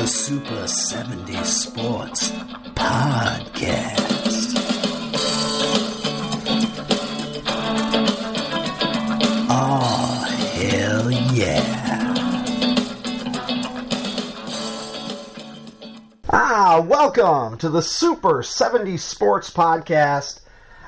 The Super 70 Sports Podcast. Oh, hell yeah. Ah, welcome to the Super 70 Sports Podcast.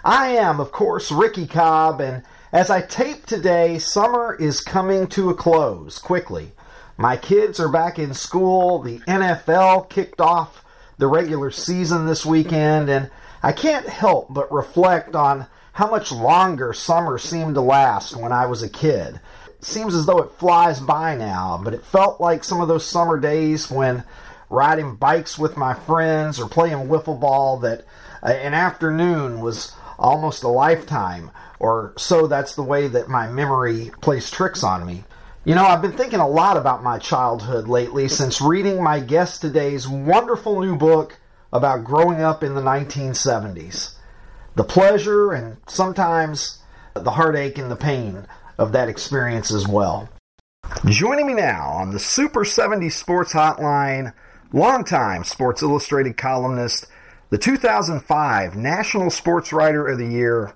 I am, of course, Ricky Cobb, and as I tape today, summer is coming to a close quickly. My kids are back in school, the NFL kicked off the regular season this weekend, and I can't help but reflect on how much longer summer seemed to last when I was a kid. It seems as though it flies by now, but it felt like some of those summer days when riding bikes with my friends or playing wiffle ball that uh, an afternoon was almost a lifetime, or so that's the way that my memory plays tricks on me. You know, I've been thinking a lot about my childhood lately since reading my guest today's wonderful new book about growing up in the 1970s. The pleasure and sometimes the heartache and the pain of that experience as well. Joining me now on the Super 70 Sports Hotline, longtime Sports Illustrated columnist, the 2005 National Sports Writer of the Year,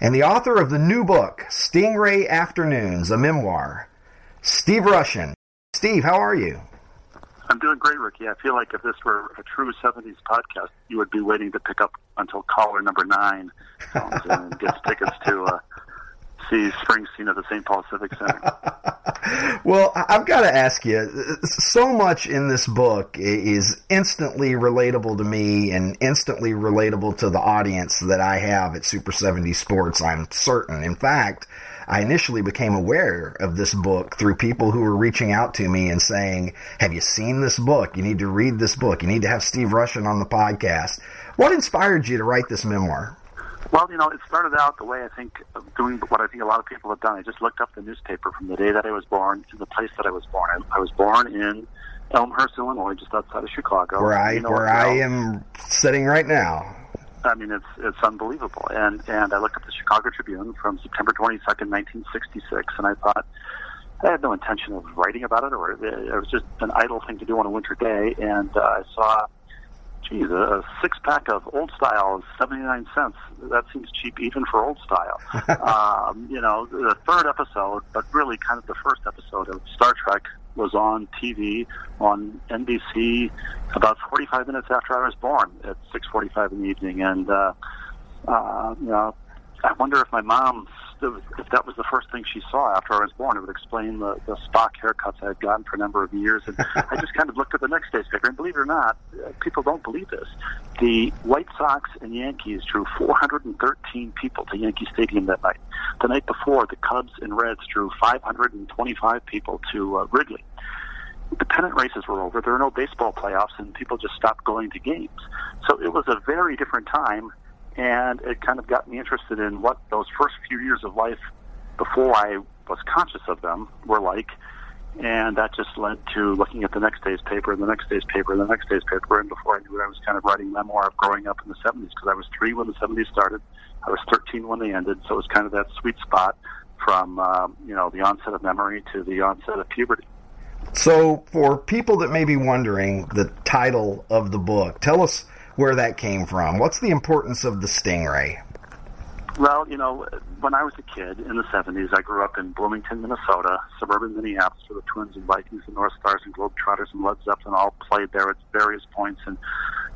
and the author of the new book, Stingray Afternoons, a memoir, Steve Rushin. Steve, how are you? I'm doing great, Ricky. I feel like if this were a true 70s podcast, you would be waiting to pick up until caller number nine comes and gets tickets to uh, see Springsteen at the St. Paul Civic Center. well, I've got to ask you so much in this book is instantly relatable to me and instantly relatable to the audience that I have at Super 70 Sports, I'm certain. In fact, I initially became aware of this book through people who were reaching out to me and saying, Have you seen this book? You need to read this book. You need to have Steve Rushin on the podcast. What inspired you to write this memoir? Well, you know, it started out the way I think doing what I think a lot of people have done. I just looked up the newspaper from the day that I was born to the place that I was born. I, I was born in Elmhurst, Illinois, just outside of Chicago. Where I, where I am sitting right now. I mean, it's it's unbelievable. And and I looked up the Chicago Tribune from September 22nd, 1966, and I thought I had no intention of writing about it, or it was just an idle thing to do on a winter day. And uh, I saw, geez, a six pack of old style is 79 cents. That seems cheap even for old style. um, you know, the third episode, but really kind of the first episode of Star Trek was on TV on NBC about 45 minutes after I was born at 6:45 in the evening, and uh, uh, you know, I wonder if my mom, if that was the first thing she saw after I was born, it would explain the, the Spock haircuts I had gotten for a number of years. And I just kind of looked at the next day's paper, and believe it or not, people don't believe this. The White Sox and Yankees drew 413 people to Yankee Stadium that night. The night before, the Cubs and Reds drew 525 people to uh, Wrigley the pennant races were over. There were no baseball playoffs, and people just stopped going to games. So it was a very different time, and it kind of got me interested in what those first few years of life before I was conscious of them were like. And that just led to looking at the next day's paper and the next day's paper and the next day's paper. And before I knew it, I was kind of writing memoir of growing up in the 70s because I was three when the 70s started. I was 13 when they ended. So it was kind of that sweet spot from, um, you know, the onset of memory to the onset of puberty. So, for people that may be wondering the title of the book, tell us where that came from. What's the importance of the stingray? Well, you know, when I was a kid in the 70s, I grew up in Bloomington, Minnesota, suburban Minneapolis, where the Twins and Vikings and North Stars and Globetrotters and Led Zeppelin all played there at various points. And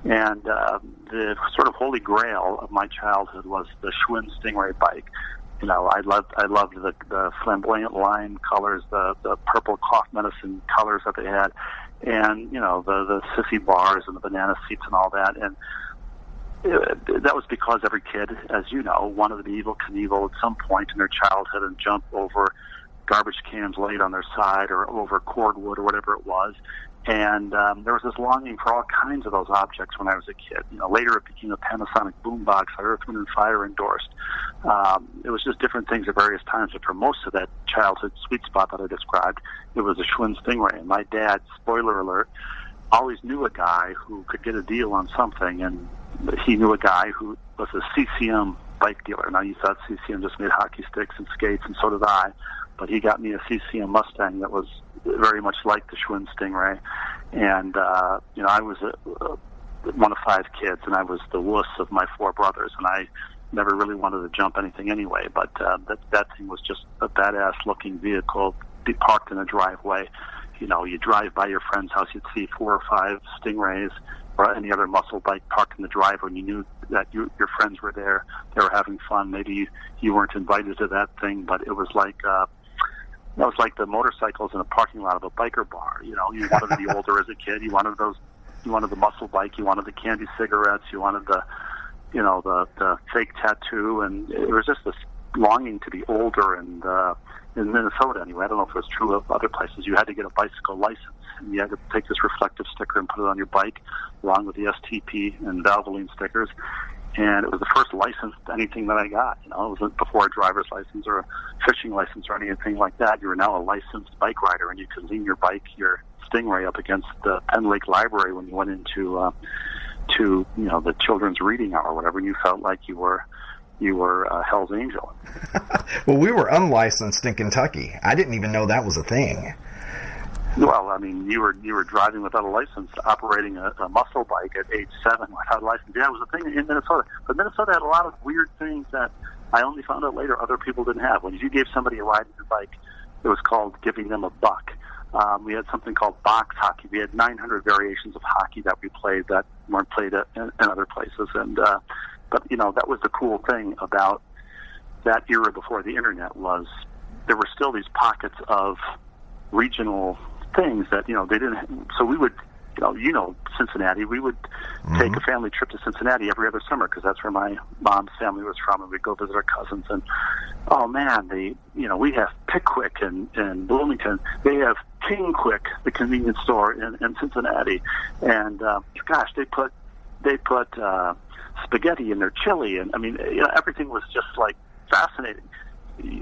and uh, the sort of holy grail of my childhood was the Schwinn Stingray bike you know, I loved I loved the, the flamboyant lime colors, the the purple cough medicine colors that they had, and you know the the sissy bars and the banana seats and all that. And it, that was because every kid, as you know, wanted to be Evel Knievel at some point in their childhood and jump over garbage cans laid on their side or over cordwood or whatever it was. And um, there was this longing for all kinds of those objects when I was a kid. You know, later it became a Panasonic boombox that Earth, Wind, and Fire endorsed. Um, it was just different things at various times. But for most of that childhood sweet spot that I described, it was a Schwinn Stingray. And my dad, spoiler alert, always knew a guy who could get a deal on something, and he knew a guy who was a CCM bike dealer. Now you thought CCM just made hockey sticks and skates, and so did I but he got me a CCM Mustang that was very much like the Schwinn Stingray, and uh, you know I was a, a, one of five kids, and I was the wuss of my four brothers, and I never really wanted to jump anything anyway. But uh, that that thing was just a badass looking vehicle, be parked in a driveway. You know, you drive by your friend's house, you'd see four or five Stingrays or any other muscle bike parked in the driveway, and you knew that you, your friends were there. They were having fun. Maybe you, you weren't invited to that thing, but it was like. Uh, it was like the motorcycles in a parking lot of a biker bar. You know, you wanted to be older as a kid. You wanted those. You wanted the muscle bike. You wanted the candy cigarettes. You wanted the, you know, the the fake tattoo, and it was just this longing to be older. And uh, in Minnesota, anyway, I don't know if it was true of other places. You had to get a bicycle license, and you had to take this reflective sticker and put it on your bike, along with the STP and Valvoline stickers and it was the first licensed anything that I got. You know, it wasn't before a driver's license or a fishing license or anything like that. You were now a licensed bike rider, and you could lean your bike, your Stingray, up against the Penn Lake Library when you went into uh, to you know the children's reading hour or whatever. And you felt like you were you were a Hell's Angel. well, we were unlicensed in Kentucky. I didn't even know that was a thing. Well, I mean, you were you were driving without a license, operating a, a muscle bike at age seven without a license. Yeah, it was a thing in Minnesota. But Minnesota had a lot of weird things that I only found out later other people didn't have. When you gave somebody a ride on your bike, it was called giving them a buck. Um, we had something called box hockey. We had 900 variations of hockey that we played that weren't played in, in other places. And uh, but you know that was the cool thing about that era before the internet was there were still these pockets of regional things that you know they didn't. So we would, you know, you know, Cincinnati. We would mm-hmm. take a family trip to Cincinnati every other summer because that's where my mom's family was from, and we'd go visit our cousins. And oh man, they, you know, we have Pickwick and and Bloomington. They have King Kwik, the convenience store in, in Cincinnati, and uh, gosh, they put they put uh, spaghetti in their chili, and I mean, you know, everything was just like fascinating.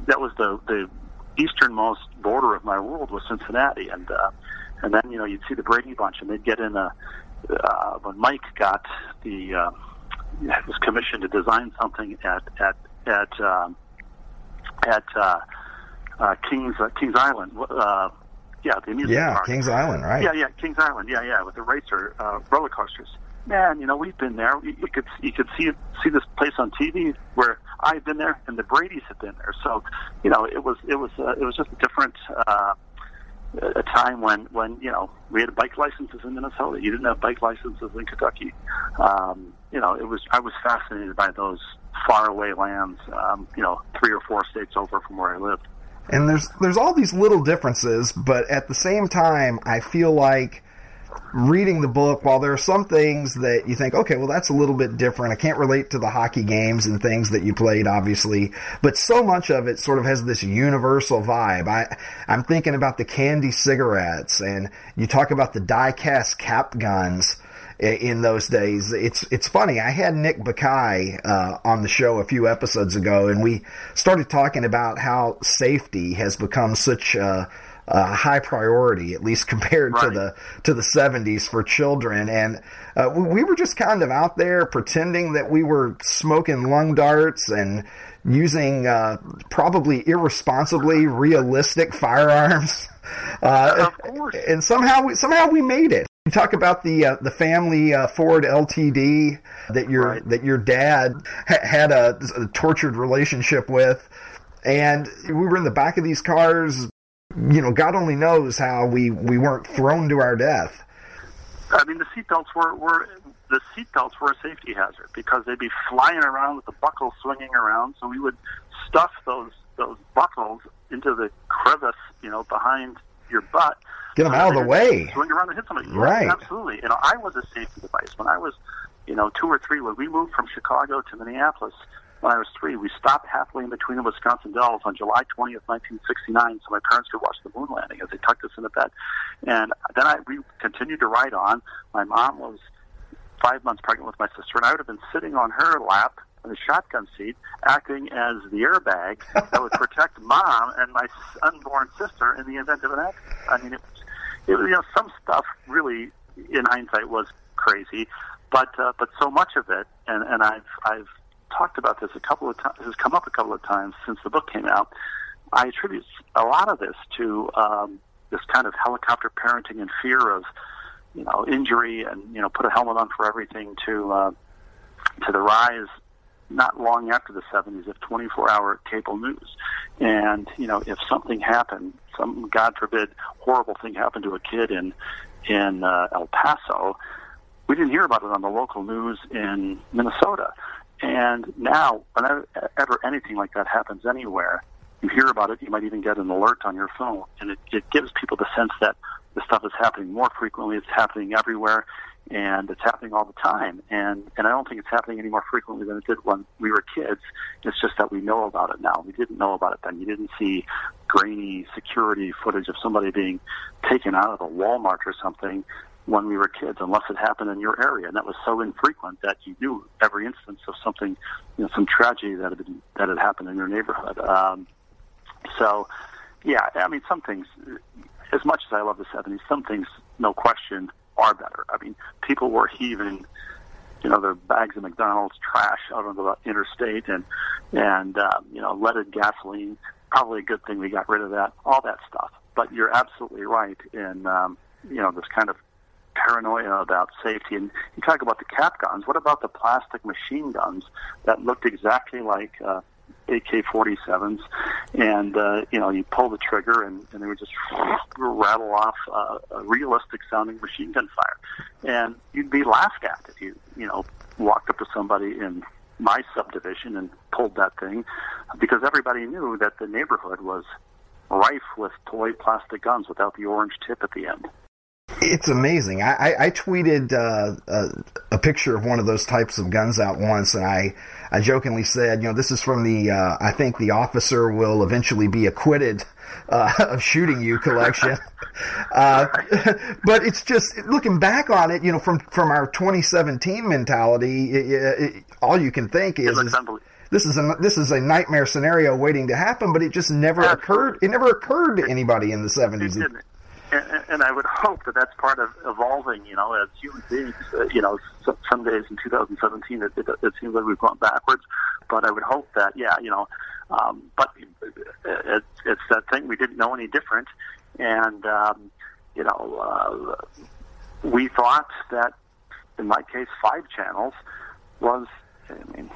That was the the easternmost border of my world was Cincinnati, and uh, and then you know you'd see the Brady Bunch, and they'd get in a uh, when Mike got the uh, was commissioned to design something at at at um, at uh, uh, Kings uh, Kings Island. Uh, yeah, the amusement yeah, park. Kings Island, right? Yeah, yeah, Kings Island. Yeah, yeah, with the racer uh, roller coasters man, you know, we've been there. You, you could you could see see this place on TV where I've been there and the Brady's have been there. So, you know, it was it was uh, it was just a different uh, a time when when you know we had bike licenses in Minnesota. You didn't have bike licenses in Kentucky. Um, you know, it was I was fascinated by those faraway lands. Um, you know, three or four states over from where I lived. And there's there's all these little differences, but at the same time, I feel like reading the book, while there are some things that you think, okay, well, that's a little bit different. I can't relate to the hockey games and things that you played, obviously, but so much of it sort of has this universal vibe. I, I'm thinking about the candy cigarettes and you talk about the die-cast cap guns in those days. It's it's funny. I had Nick Bakay uh, on the show a few episodes ago, and we started talking about how safety has become such a a high priority, at least compared right. to the to the 70s for children. And uh, we were just kind of out there pretending that we were smoking lung darts and using uh, probably irresponsibly realistic firearms. Uh, of course. And somehow we, somehow we made it. You talk about the uh, the family uh, Ford LTD that your right. that your dad ha- had a, a tortured relationship with, and we were in the back of these cars you know, God only knows how we, we weren't thrown to our death. I mean, the seatbelts were, were the seatbelts were a safety hazard because they'd be flying around with the buckles swinging around. So we would stuff those those buckles into the crevice, you know, behind your butt. Get them out of the way. Swing around and hit somebody. Right. absolutely. You know, I was a safety device when I was, you know, two or three. When we moved from Chicago to Minneapolis, when I was three. We stopped halfway in between the Wisconsin Dells on July 20th, 1969, so my parents could watch the moon landing as they tucked us in the bed. And then I we continued to ride on. My mom was five months pregnant with my sister, and I would have been sitting on her lap in the shotgun seat, acting as the airbag that would protect mom and my unborn sister in the event of an accident. I mean, it was, it was you know, some stuff really, in hindsight, was crazy, but uh, but so much of it, and and I've I've talked about this a couple of times, has come up a couple of times since the book came out. I attribute a lot of this to um, this kind of helicopter parenting and fear of you know injury and you know put a helmet on for everything to uh, to the rise not long after the 70s of 24-hour cable news. And you know, if something happened, some God forbid horrible thing happened to a kid in in uh, El Paso, we didn't hear about it on the local news in Minnesota. And now, whenever anything like that happens anywhere, you hear about it. You might even get an alert on your phone, and it, it gives people the sense that this stuff is happening more frequently. It's happening everywhere, and it's happening all the time. And and I don't think it's happening any more frequently than it did when we were kids. It's just that we know about it now. We didn't know about it then. You didn't see grainy security footage of somebody being taken out of a Walmart or something when we were kids, unless it happened in your area, and that was so infrequent that you knew every instance of something, you know, some tragedy that had been, that had happened in your neighborhood. Um, so, yeah, I mean, some things, as much as I love the 70s, some things, no question, are better. I mean, people were heaving, you know, their bags of McDonald's trash out on the interstate and, and, um, you know, leaded gasoline. Probably a good thing we got rid of that, all that stuff. But you're absolutely right in, um, you know, this kind of paranoia about safety. And you talk about the cap guns. What about the plastic machine guns that looked exactly like uh, AK-47s, and uh, you know you pull the trigger and, and they would just rattle off uh, a realistic-sounding machine gun fire, and you'd be laughed at if you you know walked up to somebody in my subdivision and pulled that thing, because everybody knew that the neighborhood was rife with toy plastic guns without the orange tip at the end. It's amazing. I, I, I tweeted uh, a, a, picture of one of those types of guns out once, and I, I jokingly said, you know, this is from the, uh, I think the officer will eventually be acquitted uh, of shooting you collection. Uh, but it's just looking back on it, you know, from from our 2017 mentality, it, it, all you can think is. is this is a this is a nightmare scenario waiting to happen, but it just never occurred. It never occurred to anybody in the 70s and, and I would hope that that's part of evolving. You know, as human beings, uh, you know, some, some days in 2017, it, it, it seems like we've gone backwards. But I would hope that, yeah, you know, um, but it, it's that thing we didn't know any different, and um, you know, uh, we thought that, in my case, five channels was I mean,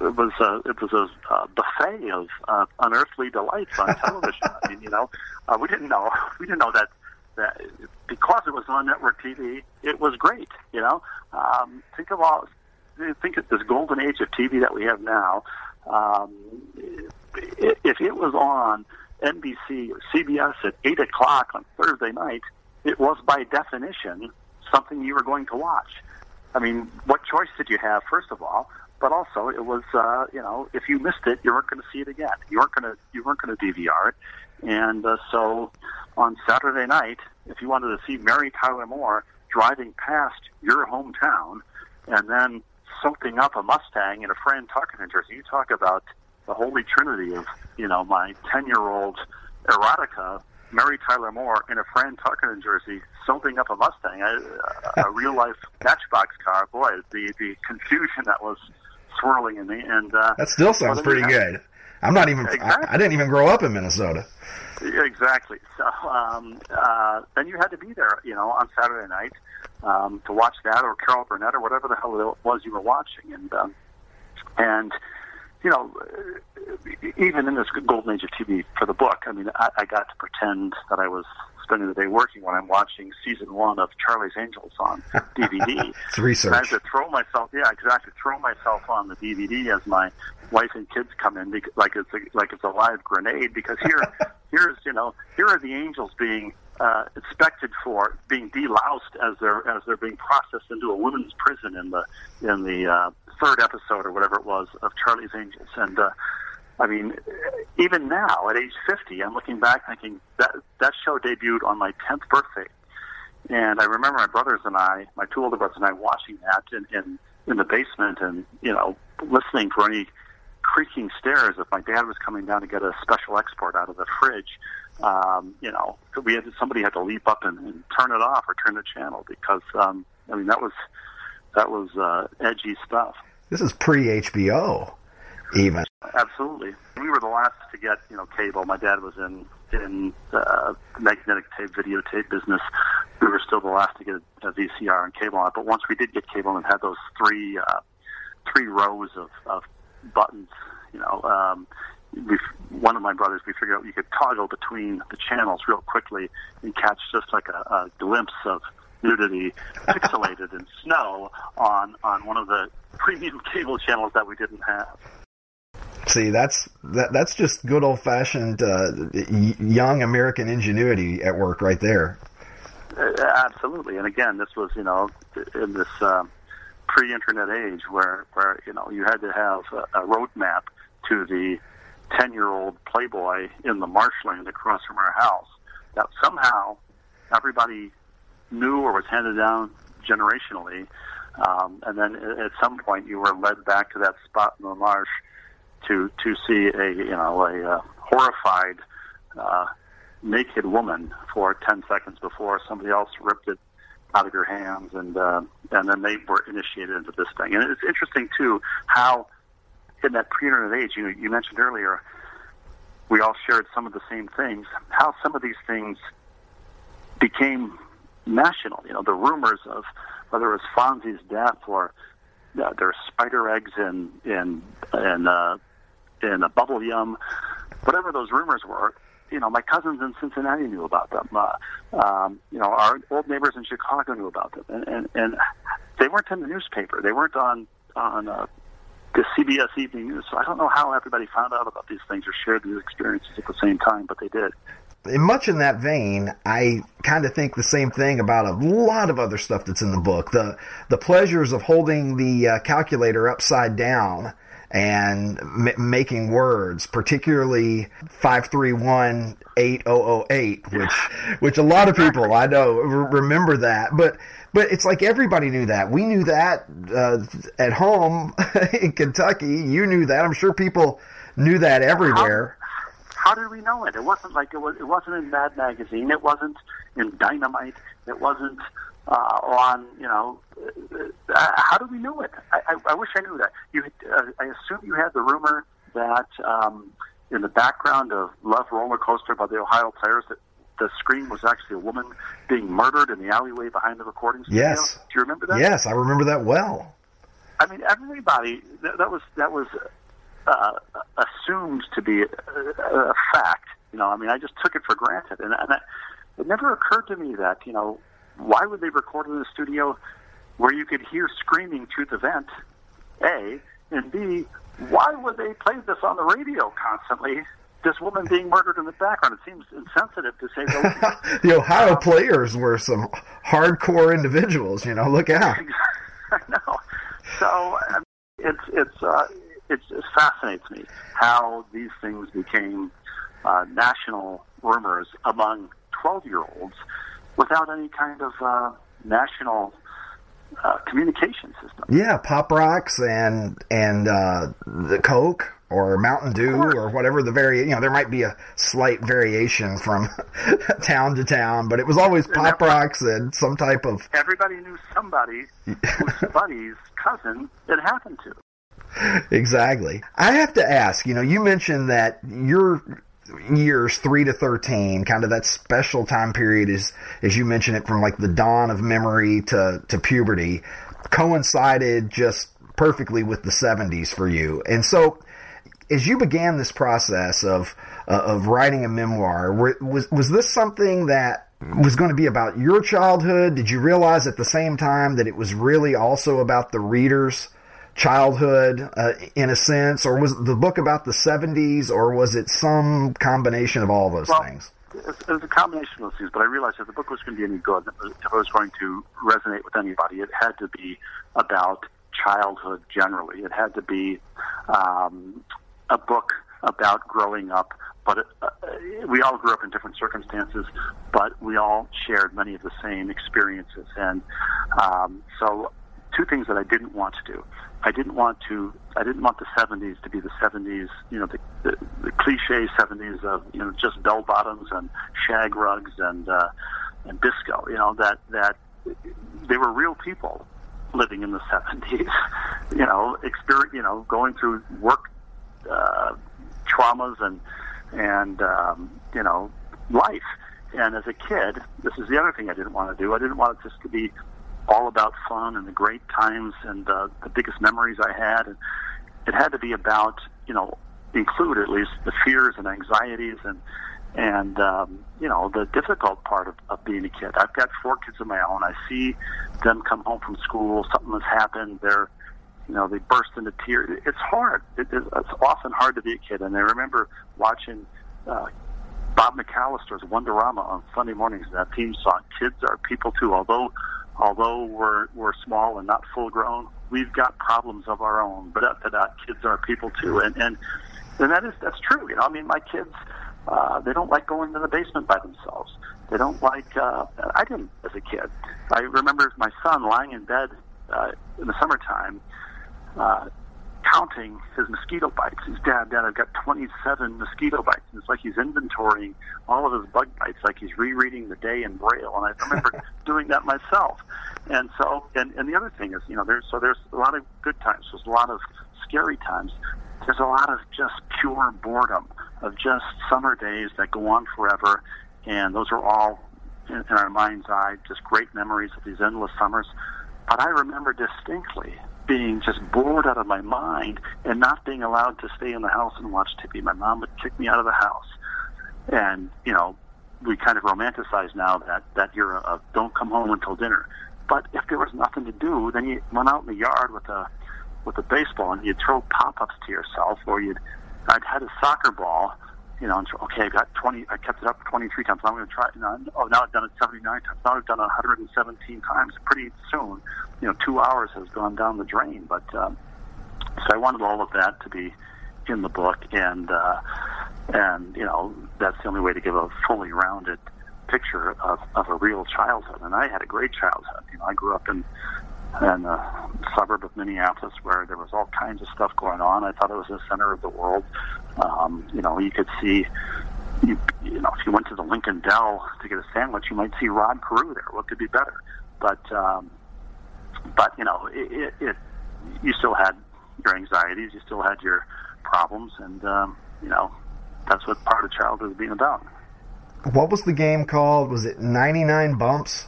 it was a it was a, a buffet of uh, unearthly delights on television. I mean, you know, uh, we didn't know we didn't know that that because it was on network TV, it was great. You know, um, think of all, think of this golden age of TV that we have now. Um, if it was on NBC or CBS at eight o'clock on Thursday night, it was by definition something you were going to watch. I mean, what choice did you have? First of all, but also it was, uh, you know, if you missed it, you weren't going to see it again. You weren't going to, you weren't going to DVR it, and uh, so on Saturday night, if you wanted to see Mary Tyler Moore driving past your hometown and then soaking up a Mustang in a Fran Tarkenton jersey, you talk about the holy trinity of, you know, my 10-year-old erotica, Mary Tyler Moore in a Fran Tarkenton jersey, soaking up a Mustang, a, a real-life Matchbox car. Boy, the the confusion that was swirling in me, and uh, that still sounds pretty good. I'm not even. Exactly. I, I, didn't even grow up in Minnesota. Exactly. So um, uh, then you had to be there, you know, on Saturday night um, to watch that, or Carol Burnett, or whatever the hell it was you were watching, and um, and you know, even in this golden age of TV for the book, I mean, I, I got to pretend that I was spending the day working when I'm watching season one of Charlie's Angels on DVD. it's research. And I had to throw myself, yeah, exactly, throw myself on the DVD as my wife and kids come in, because, like it's a, like it's a live grenade. Because here, here's you know, here are the Angels being uh, inspected for being deloused as they're as they're being processed into a women's prison in the in the uh, third episode or whatever it was of Charlie's Angels, and uh, I mean, even now at age 50, I'm looking back thinking that that show debuted on my 10th birthday. And I remember my brothers and I, my two older brothers and I, watching that in, in, in the basement and, you know, listening for any creaking stairs if my dad was coming down to get a special export out of the fridge. Um, you know, we had somebody had to leap up and, and turn it off or turn the channel because, um, I mean, that was that was uh, edgy stuff. This is pre HBO even. Absolutely. We were the last to get, you know, cable. My dad was in in the magnetic tape, videotape business, we were still the last to get a VCR and cable on it. But once we did get cable and had those three uh, three rows of, of buttons, you know, um, we, one of my brothers, we figured out you could toggle between the channels real quickly and catch just like a, a glimpse of nudity pixelated in snow on on one of the premium cable channels that we didn't have. See, that's that, that's just good old fashioned uh, young American ingenuity at work right there. Uh, absolutely, and again, this was you know in this um, pre-internet age where where you know you had to have a, a roadmap to the ten-year-old Playboy in the marshland across from our house. That somehow everybody knew or was handed down generationally, um, and then at some point you were led back to that spot in the marsh to to see a you know a, a horrified uh, naked woman for 10 seconds before somebody else ripped it out of your hands and uh, and then they were initiated into this thing and it's interesting too how in that pre-internet age you you mentioned earlier we all shared some of the same things how some of these things became national you know the rumors of whether it was Fonzie's death or uh, there's spider eggs in in in uh, in a bubble yum, whatever those rumors were. You know, my cousins in Cincinnati knew about them. Uh, um, you know, our old neighbors in Chicago knew about them, and, and and they weren't in the newspaper. They weren't on on uh, the CBS Evening News. So I don't know how everybody found out about these things or shared these experiences at the same time, but they did. In much in that vein, I kind of think the same thing about a lot of other stuff that's in the book. The the pleasures of holding the uh, calculator upside down and m- making words, particularly 5318008, which, which a lot of people I know remember that, but, but it's like everybody knew that. We knew that, uh, at home in Kentucky. You knew that. I'm sure people knew that everywhere. How, how did we know it? It wasn't like it was, it wasn't in Mad Magazine. It wasn't in Dynamite. It wasn't, uh, on, you know, uh, how do we know it? I, I, I wish I knew that. You, uh, I assume you had the rumor that um, in the background of Love Roller Coaster by the Ohio Players that the screen was actually a woman being murdered in the alleyway behind the recording studio. Yes. Do you remember that? Yes, I remember that well. I mean, everybody that, that was that was uh, assumed to be a, a fact. You know, I mean, I just took it for granted, and, and I, it never occurred to me that you know why would they record in the studio where you could hear screaming through the vent? A and B, why would they play this on the radio constantly? This woman being murdered in the background. It seems insensitive to say the Ohio players were some hardcore individuals. You know, look out. I know. So um, it's it's uh, it fascinates me how these things became uh, national rumors among twelve year olds without any kind of uh, national uh, communication system. Yeah, pop rocks and and uh, the Coke or Mountain Dew or whatever the vari you know there might be a slight variation from town to town, but it was always pop rocks and some type of. Everybody knew somebody whose buddy's cousin it happened to. Exactly. I have to ask. You know, you mentioned that you're years three to thirteen, kind of that special time period is, as you mentioned it, from like the dawn of memory to to puberty, coincided just perfectly with the seventies for you. And so, as you began this process of uh, of writing a memoir, was was this something that was going to be about your childhood? Did you realize at the same time that it was really also about the readers? childhood uh, in a sense, or was the book about the 70s, or was it some combination of all those well, things? It was a combination of those things, but I realized if the book was going to be any good, if it was going to resonate with anybody, it had to be about childhood generally. It had to be um, a book about growing up, but uh, we all grew up in different circumstances, but we all shared many of the same experiences. And um, so, two things that I didn't want to do. I didn't want to. I didn't want the '70s to be the '70s. You know, the, the, the cliche '70s of you know just bell bottoms and shag rugs and uh, and disco. You know that that they were real people living in the '70s. you know, experience. You know, going through work uh, traumas and and um, you know life. And as a kid, this is the other thing I didn't want to do. I didn't want it just to be all about fun and the great times and uh, the biggest memories I had. And it had to be about, you know, include at least the fears and anxieties and and um, you know the difficult part of, of being a kid. I've got four kids of my own. I see them come home from school. Something has happened. They're you know they burst into tears. It's hard. It, it's often hard to be a kid. And I remember watching uh, Bob McAllister's Wonderama on Sunday mornings. That theme song, "Kids Are People Too." Although although we're we're small and not full grown, we've got problems of our own. But after that, kids are people too. And and and that is that's true. You know, I mean, my kids uh, they don't like going to the basement by themselves. They don't like. Uh, I didn't as a kid. I remember my son lying in bed uh, in the summertime, uh, counting his mosquito bites. He's dad, dad, I've got 27 mosquito bites. And it's like he's inventorying all of his bug bites, like he's rereading the day in braille. And I remember doing that myself. And so, and, and the other thing is, you know, there's so there's a lot of good times. There's a lot of scary times. There's a lot of just pure boredom of just summer days that go on forever, and those are all in, in our mind's eye just great memories of these endless summers. But I remember distinctly being just bored out of my mind and not being allowed to stay in the house and watch TV. My mom would kick me out of the house, and you know, we kind of romanticize now that that era of don't come home until dinner. But if there was nothing to do, then you went out in the yard with a with a baseball and you'd throw pop-ups to yourself, or you'd I'd had a soccer ball, you know, okay, I've got 20, I kept it up 23 times. I'm going to try, you know, oh, now I've done it 79 times. Now I've done it 117 times. Pretty soon, you know, two hours has gone down the drain. But, um, so I wanted all of that to be in the book and, uh, and, you know, that's the only way to give a fully rounded picture of, of a real childhood. And I had a great childhood. You know, I grew up in in a suburb of Minneapolis where there was all kinds of stuff going on. I thought it was the center of the world. Um, you know, you could see, you, you know, if you went to the Lincoln Del to get a sandwich, you might see Rod Carew there. What could be better? But, um, but you know, it, it, it you still had your anxieties, you still had your problems, and um, you know, that's what part of childhood is being about. What was the game called? Was it 99 Bumps?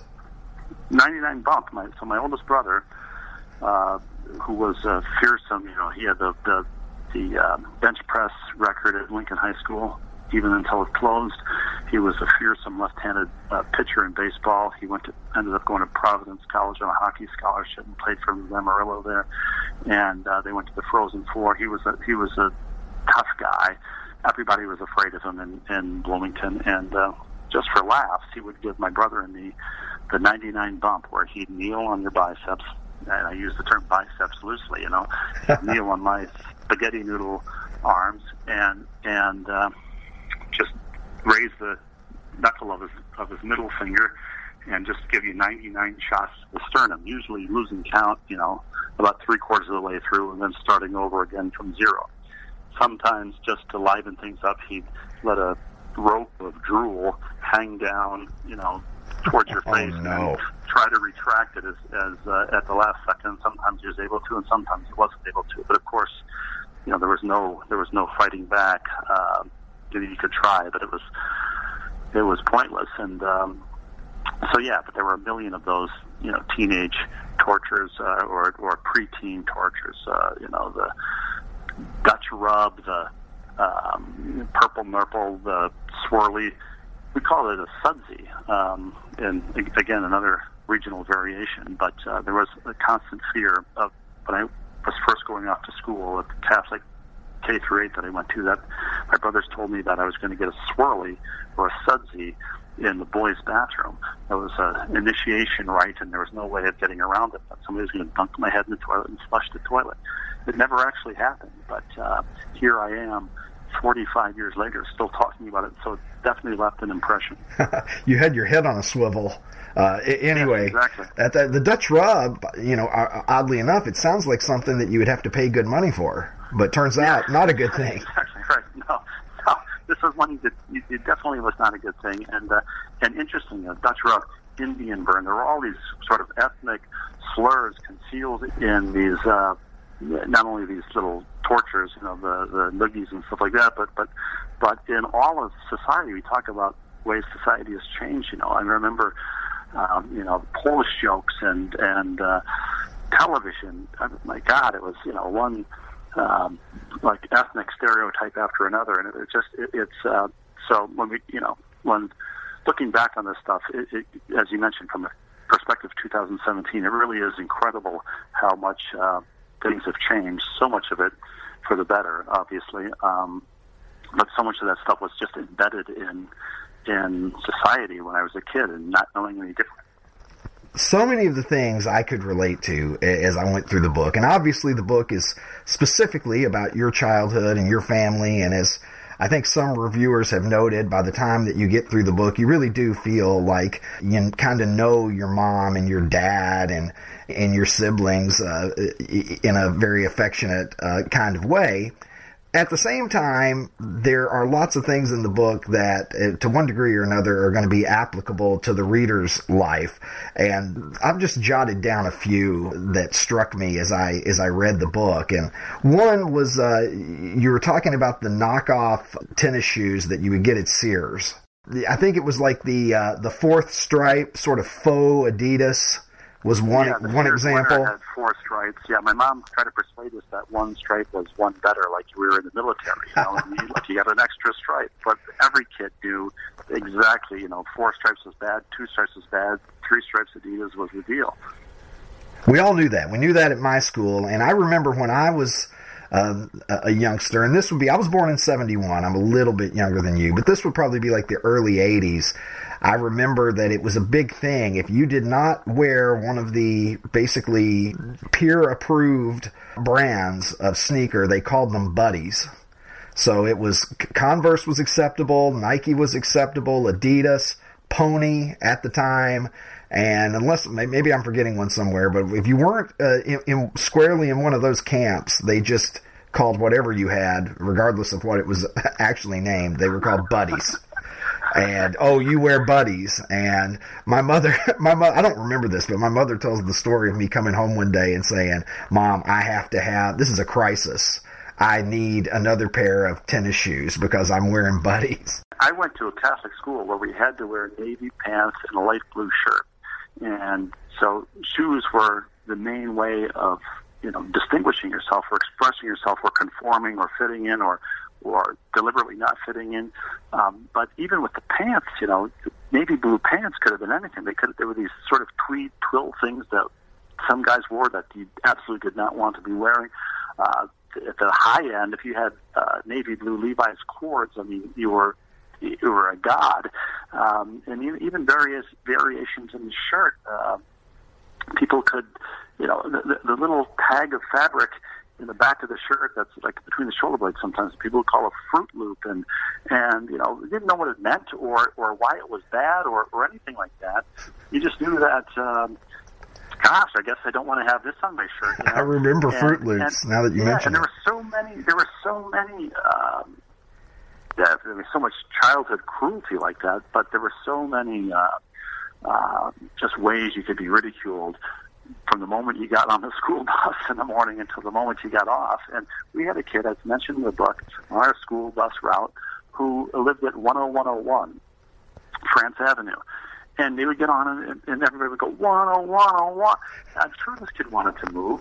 99 bump. My, so my oldest brother, uh, who was uh, fearsome, you know, he had the the, the uh, bench press record at Lincoln High School, even until it closed. He was a fearsome left-handed uh, pitcher in baseball. He went to ended up going to Providence College on a hockey scholarship and played for Lamoriello there. And uh, they went to the Frozen Four. He was a, he was a tough guy. Everybody was afraid of him in, in Bloomington, and uh, just for laughs, he would give my brother and me the 99 bump where he'd kneel on your biceps, and I use the term biceps loosely, you know, kneel on my spaghetti noodle arms and and uh, just raise the knuckle of his of his middle finger and just give you 99 shots to the sternum, usually losing count, you know, about three quarters of the way through, and then starting over again from zero. Sometimes, just to liven things up, he'd let a rope of drool hang down, you know, towards your face oh, no. and try to retract it as, as uh, at the last second. Sometimes he was able to, and sometimes he wasn't able to. But of course, you know there was no there was no fighting back. Uh, you could try, but it was it was pointless. And um, so yeah, but there were a million of those you know teenage tortures uh, or or preteen tortures. Uh, you know the Dutch rub, the um, purple nurple, the swirly we call it a sudsy, um, and again another regional variation. But uh, there was a constant fear of when I was first going off to school at the Catholic K through eight that I went to. That my brothers told me that I was going to get a swirly or a sudsy in the boys' bathroom. That was an initiation rite, and there was no way of getting around it. That somebody was going to dunk my head in the toilet and flush the toilet. It never actually happened, but uh, here I am 45 years later, still talking about it. So it definitely left an impression. you had your head on a swivel. Uh, anyway, yes, exactly. at the, the Dutch rub, you know, oddly enough, it sounds like something that you would have to pay good money for, but turns yeah. out not a good thing. Exactly right. No, no, this was one that it definitely was not a good thing. And uh, and interesting, uh, Dutch rub, Indian burn. There were all these sort of ethnic slurs concealed in these. Uh, not only these little tortures, you know, the the noogies and stuff like that, but but but in all of society, we talk about way society has changed. You know, I remember, um, you know, Polish jokes and and uh, television. I mean, my God, it was you know one um, like ethnic stereotype after another, and it, it just it, it's uh, so when we you know when looking back on this stuff, it, it, as you mentioned from the perspective of 2017, it really is incredible how much uh, things have changed. So much of it for the better, obviously, um, but so much of that stuff was just embedded in in society when I was a kid and not knowing any different so many of the things I could relate to as I went through the book. And obviously the book is specifically about your childhood and your family. And as I think some reviewers have noted, by the time that you get through the book, you really do feel like you kind of know your mom and your dad and, and your siblings, uh, in a very affectionate, uh, kind of way. At the same time, there are lots of things in the book that, uh, to one degree or another, are going to be applicable to the reader's life. And I've just jotted down a few that struck me as I as I read the book. And one was uh, you were talking about the knockoff tennis shoes that you would get at Sears. I think it was like the uh, the fourth stripe, sort of faux Adidas was one yeah, one example. Had four stripes. Yeah, my mom tried to persuade us that one stripe was one better, like we were in the military. You know, and you, like you got an extra stripe. But every kid knew exactly. You know, four stripes was bad, two stripes was bad, three stripes Adidas was the deal. We all knew that. We knew that at my school, and I remember when I was. Uh, a youngster, and this would be, I was born in 71. I'm a little bit younger than you, but this would probably be like the early 80s. I remember that it was a big thing. If you did not wear one of the basically peer approved brands of sneaker, they called them buddies. So it was Converse was acceptable, Nike was acceptable, Adidas, Pony at the time, and unless maybe I'm forgetting one somewhere, but if you weren't uh, in, in, squarely in one of those camps, they just called whatever you had, regardless of what it was actually named, they were called buddies and oh, you wear buddies. And my mother, my mother, I don't remember this, but my mother tells the story of me coming home one day and saying, "Mom, I have to have this is a crisis. I need another pair of tennis shoes because I'm wearing buddies." I went to a Catholic school where we had to wear navy pants and a light blue shirt, and so shoes were the main way of you know distinguishing yourself or expressing yourself or conforming or fitting in or or deliberately not fitting in. Um, but even with the pants, you know, navy blue pants could have been anything. They could there were these sort of tweed twill things that some guys wore that you absolutely did not want to be wearing. Uh, at the high end, if you had uh, navy blue Levi's cords, I mean, you were you were a god. Um, and even various variations in the shirt, uh, people could, you know, the, the little tag of fabric in the back of the shirt that's like between the shoulder blades sometimes people would call a fruit loop and and you know didn't know what it meant or or why it was bad or or anything like that. You just knew that um gosh i guess i don't want to have this on my shirt you know? i remember and, fruit loops and, now that you yeah, mention and there were so many there were so many um yeah, there was so much childhood cruelty like that but there were so many uh uh, just ways you could be ridiculed from the moment you got on the school bus in the morning until the moment you got off. And we had a kid, as mentioned in the book, on our school bus route who lived at 10101 France Avenue. And they would get on, and, and everybody would go, 10101. I'm sure this kid wanted to move.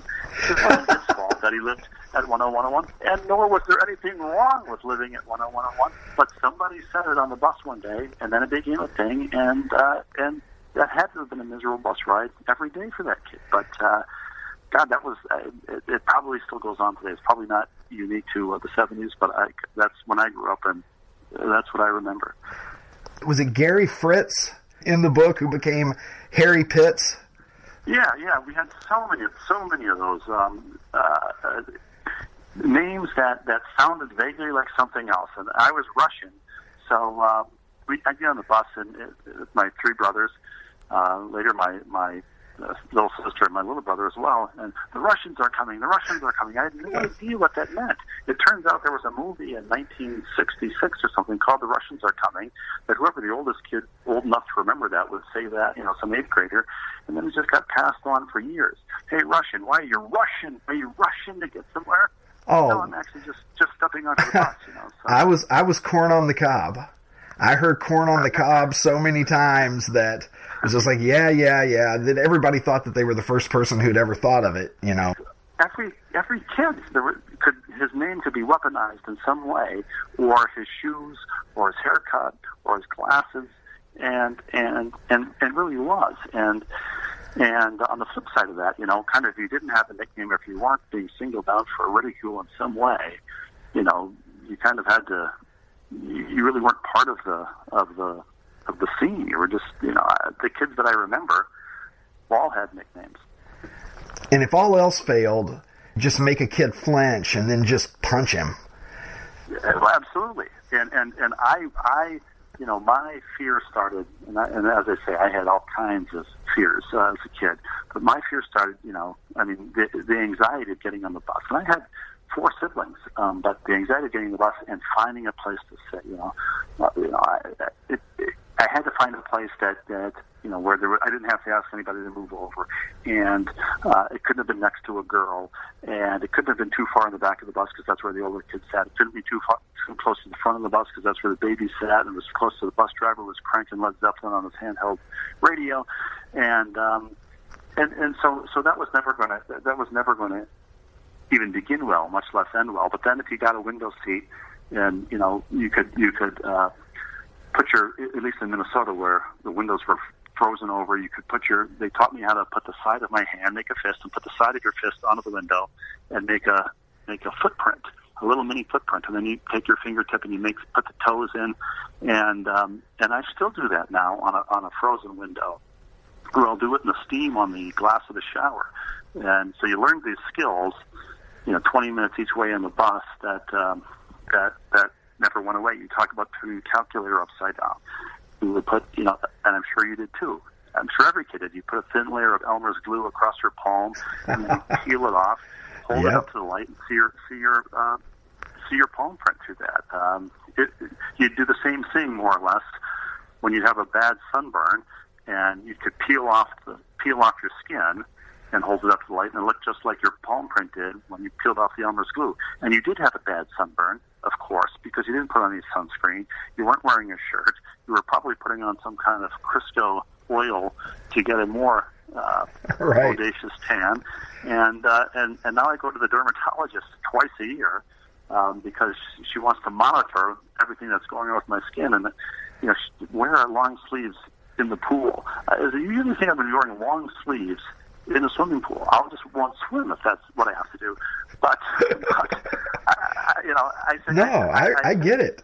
It wasn't his fault that he lived at 10101, and nor was there anything wrong with living at 10101. But somebody said it on the bus one day, and then it became a thing, and uh, and that had to have been a miserable bus ride every day for that kid. But uh, God, that was uh, it, it. Probably still goes on today. It's probably not unique to uh, the '70s, but I, that's when I grew up, and that's what I remember. Was it Gary Fritz in the book who became Harry Pitts? Yeah, yeah. We had so many, so many of those um, uh, uh, names that that sounded vaguely like something else, and I was Russian, so. Uh, we, I get on the bus and uh, my three brothers, uh, later my my uh, little sister and my little brother as well. And the Russians are coming. The Russians are coming. I had no idea what that meant. It turns out there was a movie in 1966 or something called The Russians Are Coming. That whoever the oldest kid, old enough to remember that, would say that. You know, some eighth grader, and then it just got passed on for years. Hey, Russian, why are you Russian? Are you Russian to get somewhere? Oh, no, I'm actually just just stepping onto the bus. You know, so. I was I was corn on the cob. I heard corn on the cob so many times that it was just like, yeah, yeah, yeah. That everybody thought that they were the first person who'd ever thought of it, you know. Every every kid were, could his name could be weaponized in some way, or his shoes, or his haircut, or his glasses, and and and and really was. And and on the flip side of that, you know, kind of if you didn't have a nickname, or if you weren't being singled out for ridicule in some way, you know, you kind of had to. You really weren't part of the of the of the scene. You were just, you know, the kids that I remember all had nicknames. And if all else failed, just make a kid flinch and then just punch him. Yeah, well, absolutely. And and and I I you know my fear started, and, I, and as I say, I had all kinds of fears uh, as a kid. But my fear started, you know, I mean, the, the anxiety of getting on the bus, and I had four siblings, um, but the anxiety of getting on the bus and finding a place to sit, you know, uh, you know, I, it, it, I had to find a place that that you know where there were, I didn't have to ask anybody to move over, and uh, it couldn't have been next to a girl, and it couldn't have been too far in the back of the bus because that's where the older kids sat. It couldn't be too far too close to the front of the bus because that's where the babies sat, and it was close to the bus driver was cranking Led Zeppelin on his handheld radio, and um, and and so so that was never to that was never to even begin well, much less end well. But then if you got a window seat, and you know you could you could uh, put your at least in Minnesota where the windows were frozen over, you could put your. They taught me how to put the side of my hand, make a fist, and put the side of your fist onto the window, and make a make a footprint, a little mini footprint, and then you take your fingertip and you make put the toes in, and um, and I still do that now on a on a frozen window, or I'll do it in the steam on the glass of the shower, and so you learn these skills, you know, 20 minutes each way in the bus that um, that that never went away. You talk about turning the calculator upside down. We would put, you know, and I'm sure you did too. I'm sure every kid did. You put a thin layer of Elmer's glue across your palm, and then peel it off, hold Yep. it up to the light, and see your see your uh, see your palm print through that. Um, it, you'd do the same thing more or less when you'd have a bad sunburn, and you could peel off the peel off your skin and hold it up to the light, and it looked just like your palm print did when you peeled off the Elmer's glue. And you did have a bad sunburn, of course, because you didn't put on any sunscreen. You weren't wearing a shirt. You were probably putting on some kind of Crisco oil to get a more uh, Right. audacious tan. And uh, and and now I go to the dermatologist twice a year um, because she wants to monitor everything that's going on with my skin. And you know, wear long sleeves in the pool. Uh, you usually think I've been wearing long sleeves in a swimming pool. I'll just won't swim if that's what I have to do. But, but I, I, you know, I said No, I, I get it.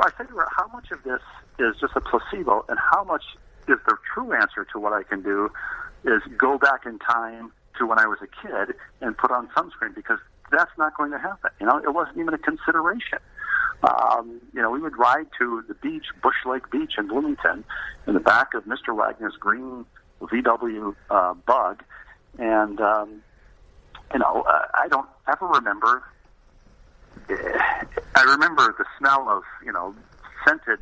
I said to her, how much of this is just a placebo, and how much is the true answer to what I can do is go back in time to when I was a kid and put on sunscreen because that's not going to happen. You know, it wasn't even a consideration. Um, you know, we would ride to the beach, Bush Lake Beach in Bloomington, in the back of Mr. Wagner's green VW uh, Bug, and um, you know, uh, I don't ever remember. I remember the smell of you know scented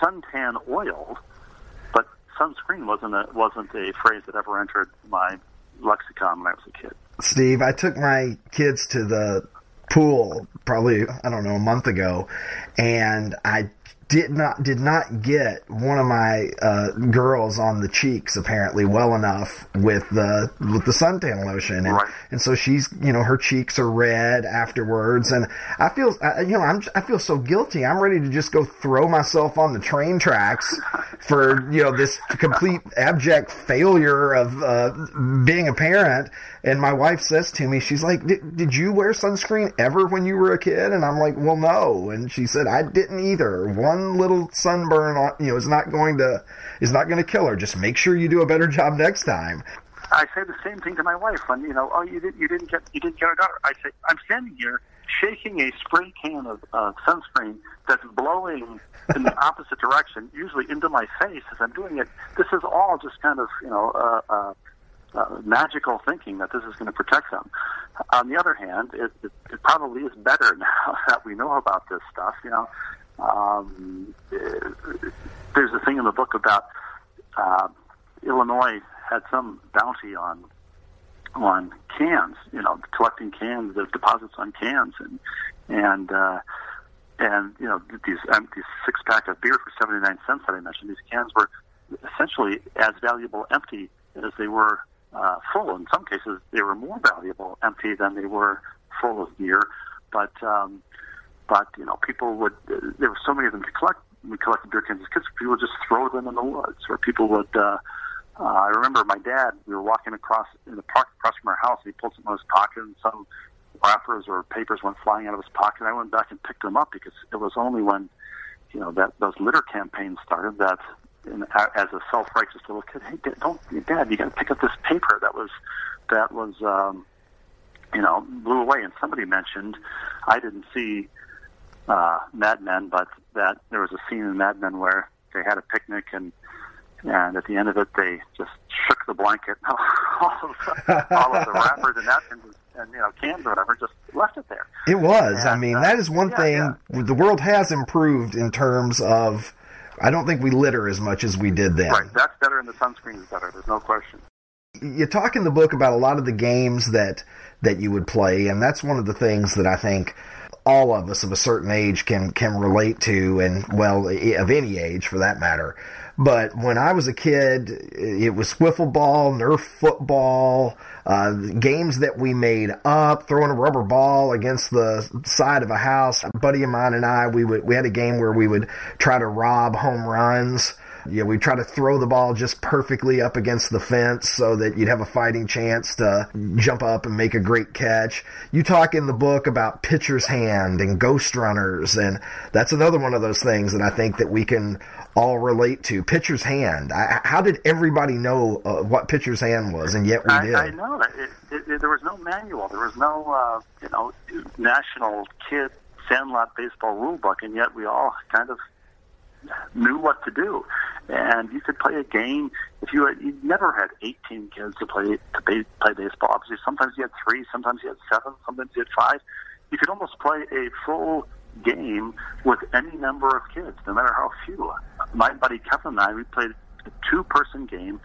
suntan oil, but sunscreen wasn't a wasn't a phrase that ever entered my lexicon when I was a kid. Steve, I took my kids to the pool probably I don't know a month ago, and I did not did not get one of my uh, girls on the cheeks apparently well enough with the with the suntan lotion, and, Right. and so she's you know her cheeks are red afterwards, and I feel I, you know I'm I feel so guilty. I'm ready to just go throw myself on the train tracks for you know this complete abject failure of uh, being a parent. And my wife says to me, she's like, "Did did you wear sunscreen ever when you were a kid?" And I'm like, "Well, no." And she said, "I didn't either. One little sunburn, on, you know, is not going to is not going to kill her. Just make sure you do a better job next time." I say the same thing to my wife when you know, oh, you didn't you didn't get you didn't get a daughter. I say I'm standing here shaking a spray can of uh, sunscreen that's blowing in the opposite direction, usually into my face as I'm doing it. This is all just kind of you know. Uh, uh, uh, magical thinking that this is going to protect them. On the other hand, it, it, it probably is better now that we know about this stuff. You know, um, eh, there's a thing in the book about uh, Illinois had some bounty on on cans, you know, collecting cans, the deposits on cans, and and uh, and you know these these six pack of beer for seventy nine cents that I mentioned. These cans were essentially as valuable empty as they were uh, full. In some cases, they were more valuable empty than they were full of beer. But um, but you know, people would. There were so many of them to collect. We collected beer cans as kids. People would just throw them in the woods, or people would. Uh, uh, I remember my dad. We were walking across in the park across from our house. And he pulled some out of his pocket, and some wrappers or papers went flying out of his pocket. I went back and picked them up because it was only when, you know, that those litter campaigns started that, in, as a self-righteous little kid, hey, Dad, don't, Dad, you got to pick up this paper that was, that was, um, you know, blew away. And somebody mentioned, I didn't see uh, Mad Men, but that there was a scene in Mad Men where they had a picnic and and at the end of it, they just shook the blanket, all of the, all of the wrappers and napkins and you know cans or whatever, just left it there. It was. And, I mean, uh, that is one yeah, thing. yeah. The world has improved in terms of. I don't think we litter as much as we did then. Right, that's better, and the sunscreen is better. There's no question. You talk in the book about a lot of the games that that you would play, and that's one of the things that I think all of us of a certain age can can relate to, and well, of any age for that matter. But when I was a kid, it was swiffle ball, Nerf football, uh, games that we made up, throwing a rubber ball against the side of a house. A buddy of mine and I, we would we had a game where we would try to rob home runs. Yeah, we try to throw the ball just perfectly up against the fence so that you'd have a fighting chance to jump up and make a great catch. You talk in the book about pitcher's hand and ghost runners, and that's another one of those things that I think that we can all relate to. Pitcher's hand. I, how did everybody know uh, what pitcher's hand was, and yet we I, did? I know it, it, it, there was no manual. There was no, uh, you know, national kid sandlot baseball rule book, and yet we all kind of knew what to do. And you could play a game if you had, you never had 18 kids to play to play, play baseball. Obviously, sometimes you had three, sometimes you had seven, sometimes you had five. You could almost play a full game with any number of kids, no matter how few. My buddy Kevin and I, we played a two-person game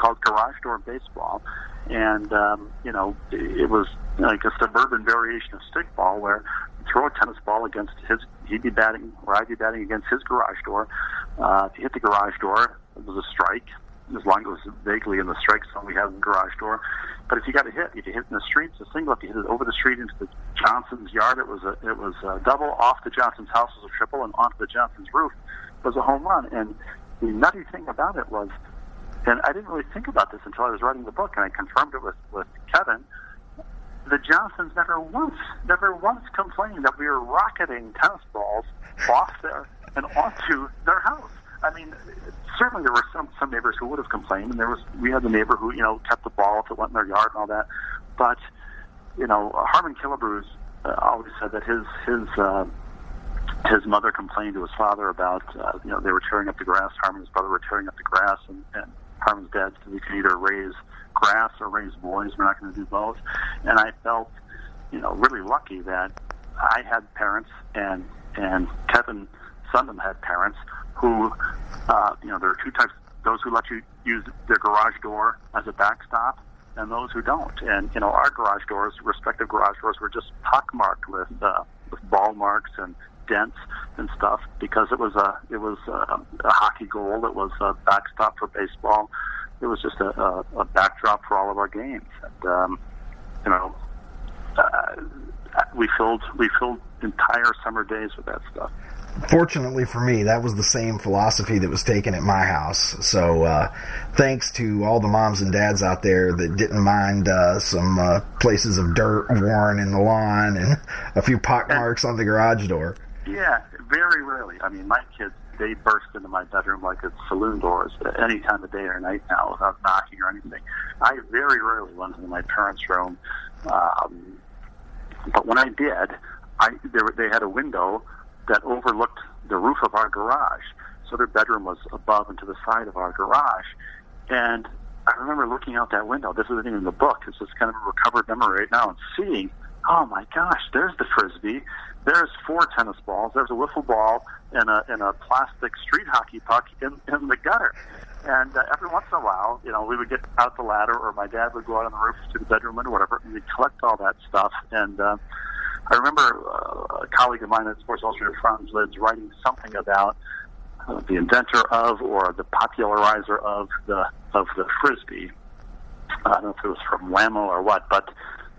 called Garage Door Baseball, and um, you know it was like a suburban variation of stickball, where throw a tennis ball against his, he'd be batting, or I'd be batting against his garage door. Uh, if you hit the garage door, it was a strike as long as it was vaguely in the strike zone we have the garage door. But if you got a hit, if you hit in the street, it's a single. If you hit it over the street into the Johnson's yard, it was a it was a double. Off the Johnson's house was a triple, and onto the Johnson's roof was a home run. And the nutty thing about it was, and I didn't really think about this until I was writing the book, and I confirmed it with with Kevin. The Johnsons never once, never once complained that we were rocketing tennis balls off there and onto their house. I mean, certainly there were some some neighbors who would have complained, and there was we had the neighbor who you know kept the ball if it went in their yard and all that. But you know, Harmon Killebrews uh, always said that his his uh, his mother complained to his father about uh, you know they were tearing up the grass. Harmon's brother were tearing up the grass, and, and Harmon's dad said we can either raise grass or raise boys. We're not going to do both. And I felt you know really lucky that I had parents and and Kevin Sundom had parents who, uh, you know, there are two types: those who let you use their garage door as a backstop, and those who don't. And you know, our garage doors, respective garage doors, were just pockmarked with uh, with ball marks and dents and stuff because it was a it was a, a hockey goal. It was a backstop for baseball. It was just a, a, a backdrop for all of our games. And um, you know, uh, we filled we filled entire summer days with that stuff fortunately for me, that was the same philosophy that was taken at my house. So, uh, thanks to all the moms and dads out there that didn't mind uh, some uh, places of dirt worn in the lawn and a few pock marks on the garage door. Yeah, very rarely. I mean, my kids they burst into my bedroom like it's saloon doors at any time of day or night now without knocking or anything. I very rarely went into my parents' room, um, but when I did, I there, they had a window that overlooked the roof of our garage. So their bedroom was above and to the side of our garage. And I remember looking out that window. This isn't even the book. It's just kind of a recovered memory right now and seeing, oh my gosh, there's the frisbee. There's four tennis balls. There's a wiffle ball and a, and a plastic street hockey puck in, in the gutter. And uh, every once in a while, you know, we would get out the ladder, or my dad would go out on the roof to the bedroom or whatever, and we'd collect all that stuff. And uh, I remember uh, a colleague of mine at Sports Illustrated Farms was writing something about uh, the inventor of or the popularizer of the of the frisbee. I don't know if it was from Wham-O or what, but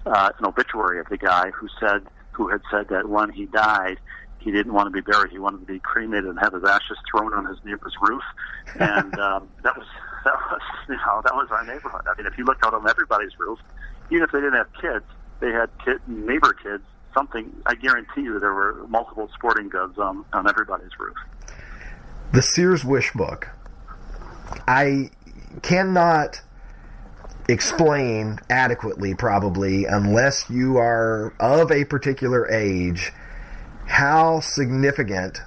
uh, an obituary of the guy who said who had said that when he died, he didn't want to be buried. He wanted to be cremated and have his ashes thrown on his neighbor's roof. And um, that was that was you know that was our neighborhood. I mean, if you looked out on everybody's roof, even if they didn't have kids, they had kid neighbor kids. Something I guarantee you, there were multiple sporting goods on on everybody's roof. The Sears Wish Book. I cannot explain adequately, probably, unless you are of a particular age, how significant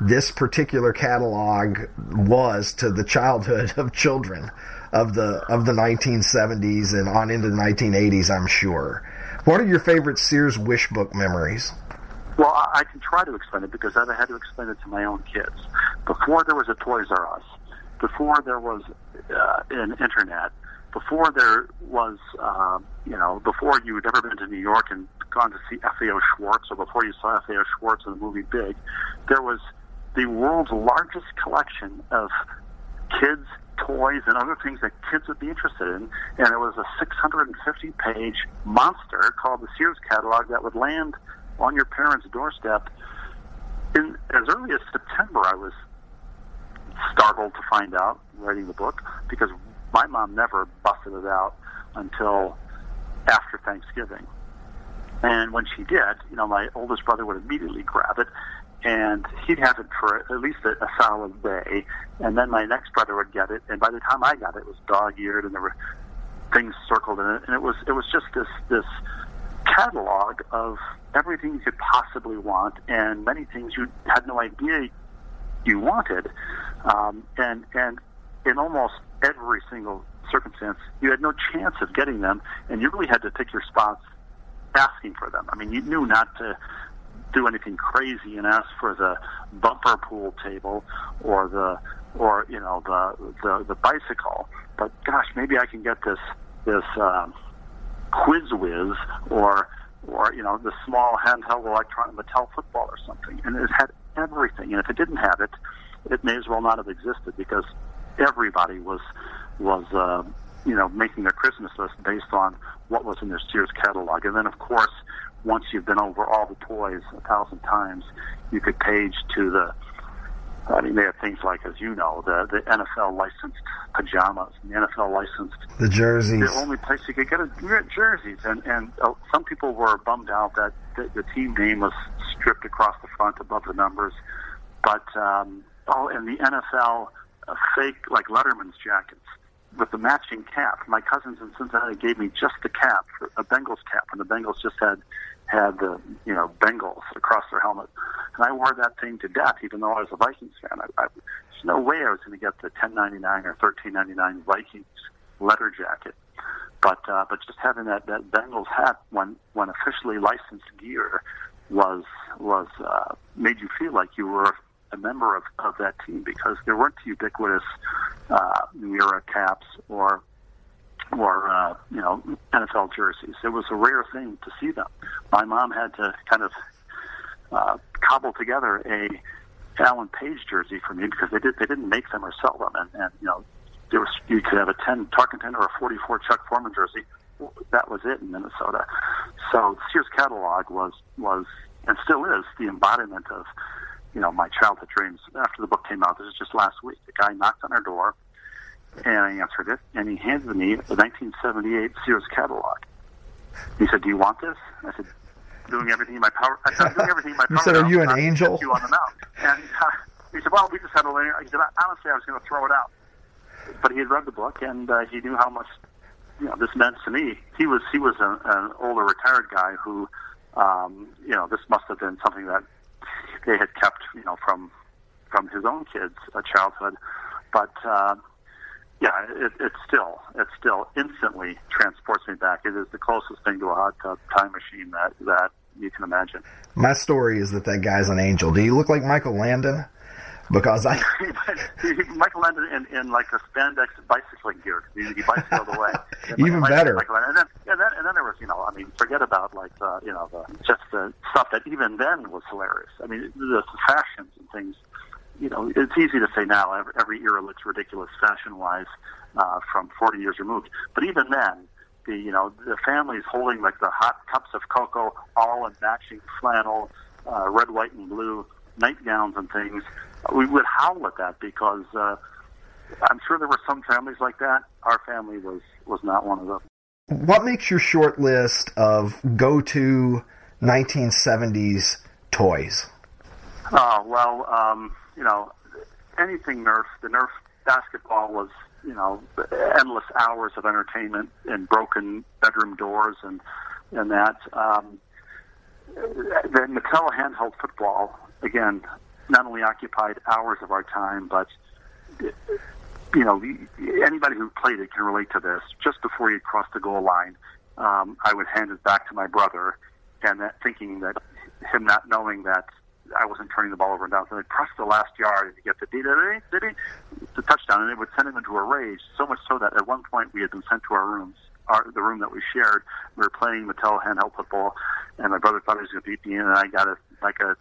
this particular catalog was to the childhood of children of the of the 1970s and on into the 1980s. I'm sure. What are your favorite Sears Wish Book memories? Well, I can try to explain it because I've had to explain it to my own kids. Before there was a Toys R Us, before there was uh, an internet, before there was, uh, you know, before you had ever been to New York and gone to see F.A.O. Schwarz, or before you saw F.A.O. Schwarz in the movie Big, there was the world's largest collection of kids' toys and other things that kids would be interested in. And it was a 650 page monster called the Sears catalog that would land on your parents' doorstep. In as early as September, I was startled to find out writing the book because my mom never busted it out until after Thanksgiving. And when she did, you know, my oldest brother would immediately grab it, and he'd have it for at least a, a solid day. And then my next brother would get it, and by the time I got it, it was dog-eared, and there were things circled in it, and it was it was just this this catalog of everything you could possibly want, and many things you had no idea you wanted, um, and and in almost every single circumstance, you had no chance of getting them, and you really had to pick your spots asking for them. I mean, you knew not to do anything crazy and ask for the bumper pool table or the or you know the the, the bicycle, but gosh, maybe I can get this this um, Quiz Whiz or or you know the small handheld electronic Mattel football or something, and it had everything. And if it didn't have it, it may as well not have existed because everybody was was uh, you know making their Christmas list based on what was in their Sears catalog. And then of course, once you've been over all the toys a thousand times, you could page to the I mean, they have things like, as you know, the the NFL licensed pajamas, the NFL licensed the jerseys. The only place you could get a jerseys, and and uh, some people were bummed out that the, the team name was stripped across the front above the numbers, but um, oh, and the NFL fake like Letterman's jackets with the matching cap. My cousins in Cincinnati gave me just the cap, a Bengals cap, and the Bengals just had had the you know Bengals across their helmet, and I wore that thing to death, even though I was a Vikings fan. I, I, there's no way I was going to get the 10.99 or 13.99 Vikings letter jacket, but uh, but just having that that Bengals hat when when officially licensed gear was was uh, made you feel like you were a member of, of that team because there weren't ubiquitous uh, Mira caps or or uh, you know NFL jerseys. It was a rare thing to see them. My mom had to kind of uh, cobble together a Alan Page jersey for me because they did they didn't make them or sell them, and, and you know there was you could have a ten Tarkenton or a forty four Chuck Foreman jersey. That was it in Minnesota. So Sears catalog was was and still is the embodiment of you know my childhood dreams. After the book came out, this is just last week. The guy knocked on our door and I answered it, and he handed me a 1978 Sears catalog. He said, "Do you want this?" I said, "Doing everything in my power." I said, "Doing everything in my power." you said, "Are you an angel?" You on the mount. And uh, he said, "Well, we just had a learning." He said, "Honestly, I was going to throw it out," but he had read the book and uh, he knew how much you know this meant to me. He was he was a, an older retired guy who, um, you know, this must have been something that they had kept, you know, from from his own kids' uh, childhood, but. Uh, yeah, it, it still it still instantly transports me back. It is the closest thing to a hot tub time machine that that you can imagine. My story is that that guy's an angel. Do you look like Michael Landon? Because I Michael landed in, in like a spandex bicycling gear. He, he bicycled away. Even Michael, better. Michael, and then and then and then there was you know I mean forget about like uh, you know the, just the stuff that even then was hilarious. I mean the, the fashions and things. You know it's easy to say now. Every, every era looks ridiculous fashion wise uh, from 40 years removed. But even then, the you know the families holding like the hot cups of cocoa, all in matching flannel, uh, red, white, and blue nightgowns and things. We would howl at that because uh, I'm sure there were some families like that. Our family was was not one of them. What makes your short list of go-to 1970s toys? Oh well, um, you know, anything Nerf. The Nerf basketball was you know endless hours of entertainment and broken bedroom doors and and that. Um, the Mattel handheld football again not only occupied hours of our time, but you know anybody who played it can relate to this. Just before you cross the goal line, um, I would hand it back to my brother, and that thinking that him not knowing that I wasn't turning the ball over and down. So I'd press the last yard you get the the touchdown, and it would send him into a rage. So much so that at one point we had been sent to our rooms, our, the room that we shared. We were playing Mattel handheld football, and my brother thought he was going to beat me and I got a like a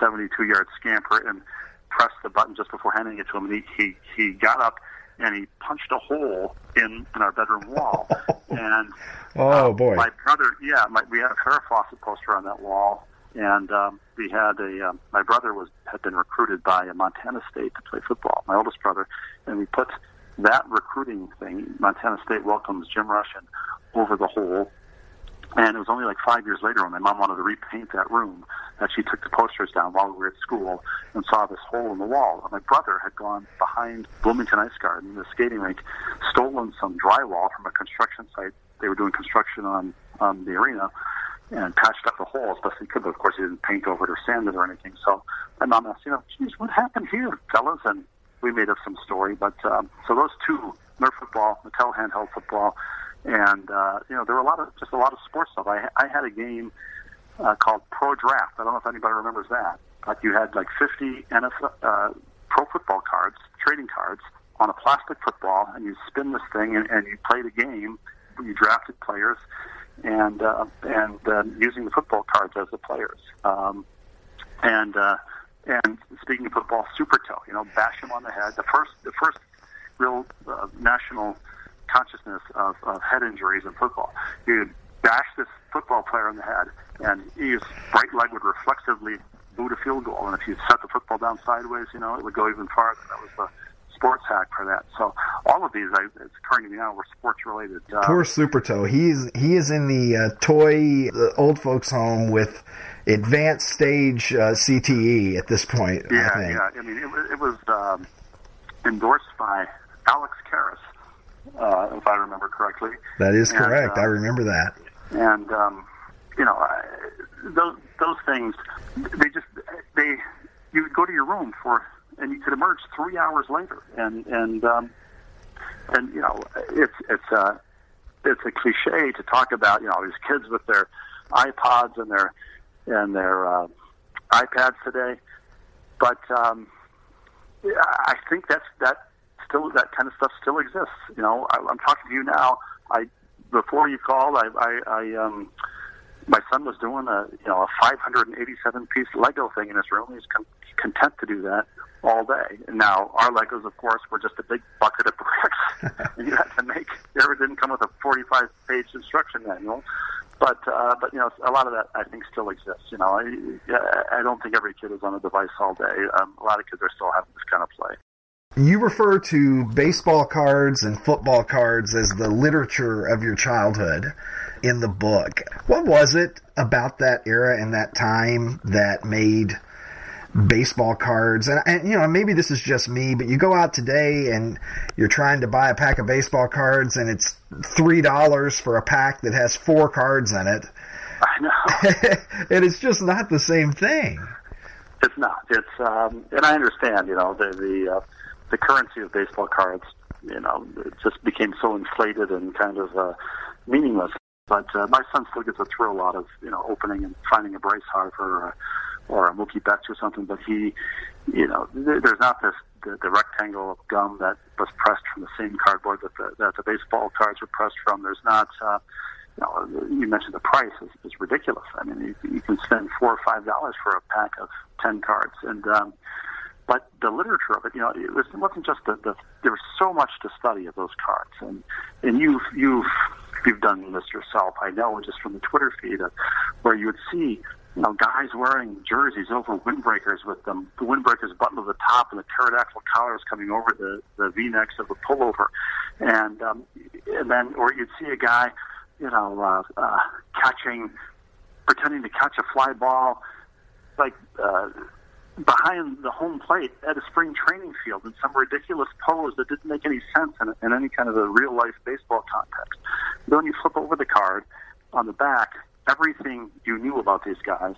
72 yard scamper and pressed the button just before handing it to him. And he he, he got up and he punched a hole in in our bedroom wall. and Oh uh, boy! my brother, yeah, my, we had a Farrah Fawcett poster on that wall, and um, we had a. Um, my brother was had been recruited by a Montana State to play football. My oldest brother, and we put that recruiting thing. Montana State welcomes Jim Rushin over the hole. And it was only like five years later when my mom wanted to repaint that room that she took the posters down while we were at school and saw this hole in the wall. My brother had gone behind Bloomington Ice Garden, the skating rink, stolen some drywall from a construction site. They were doing construction on, on the arena and patched up the hole as best he could, but of course he didn't paint over it or sand it or anything. So my mom asked, you know, geez, what happened here, fellas? And we made up some story. But um, so those two, Nerf football, Mattel handheld football, and uh, you know there were a lot of just a lot of sports stuff. I I had a game uh, called Pro Draft. I don't know if anybody remembers that, but you had like 50 NFL uh, pro football cards, trading cards on a plastic football, and you spin this thing and, and you played a game. You drafted players, and uh, and uh, using the football cards as the players. Um, and uh, and speaking of football, super toe, you know, bash him on the head. The first the first real uh, national consciousness of, of head injuries in football. You'd bash this football player in the head, and his right leg would reflexively boot a field goal. And if you set the football down sideways, you know, it would go even farther. That was the sports hack for that. So all of these, I, it's occurring to me now, were sports related. Uh, Poor Super Toe. He's he is in the uh, toy uh, old folks home with advanced stage uh, CTE at this point. yeah, I think. yeah. I mean, it, was- it was um, endorsed by Alex Karras, uh, if I remember correctly. That is And, correct. uh, I remember that. and um, you know I, those those things they just they you would go to your room for and you could emerge three hours later and and um, and you know it's it's a it's a cliche to talk about you know these kids with their iPods and their and their uh, iPads today, but um, I think that's that still that kind of stuff still exists. You know, I, I'm talking to you now. I before you called, I, I, I um, my son was doing a you know a 587 piece Lego thing in his room. He's con- content to do that all day. Now our Legos, of course, were just a big bucket of bricks, you had to make. They didn't come with a 45 page instruction manual. But uh, but you know a lot of that I think still exists. You know I I don't think every kid is on a device all day. Um, a lot of kids are still having this kind of play. You refer to baseball cards and football cards as the literature of your childhood in the book. What was it about that era and that time that made baseball cards and, and you know maybe this is just me but you go out today and you're trying to buy a pack of baseball cards and it's three dollars for a pack that has four cards in it I know. and it's just not the same thing It's not. It's um, and I understand. You know the the uh, the currency of baseball cards. You know, it just became so inflated and kind of uh, meaningless. But uh, my son still gets a thrill out of you know opening and finding a Bryce Harper or, or a Mookie Betts or something, but he, you know, th- there's not this the, the rectangle of gum that was pressed from the same cardboard that the, that the baseball cards were pressed from. There's not. Uh, you, know, you mentioned the price is, is ridiculous. I mean, you, you can spend four or five dollars for a pack of ten cards, and um, but the literature of it, you know, it, was, it wasn't just the, the there was so much to study of those cards, and and you've you've you've done this yourself. I know just from the Twitter feed, uh, where you would see you know, guys wearing jerseys over windbreakers with them, the windbreakers buttoned to the top and the pterodactyl collars coming over the, the V-necks of the pullover. And, um, and then, or you'd see a guy, you know, uh, uh, catching, pretending to catch a fly ball, like, uh, behind the home plate at a spring training field in some ridiculous pose that didn't make any sense in, in any kind of a real life baseball context. Then you flip over the card on the back, everything you knew about these guys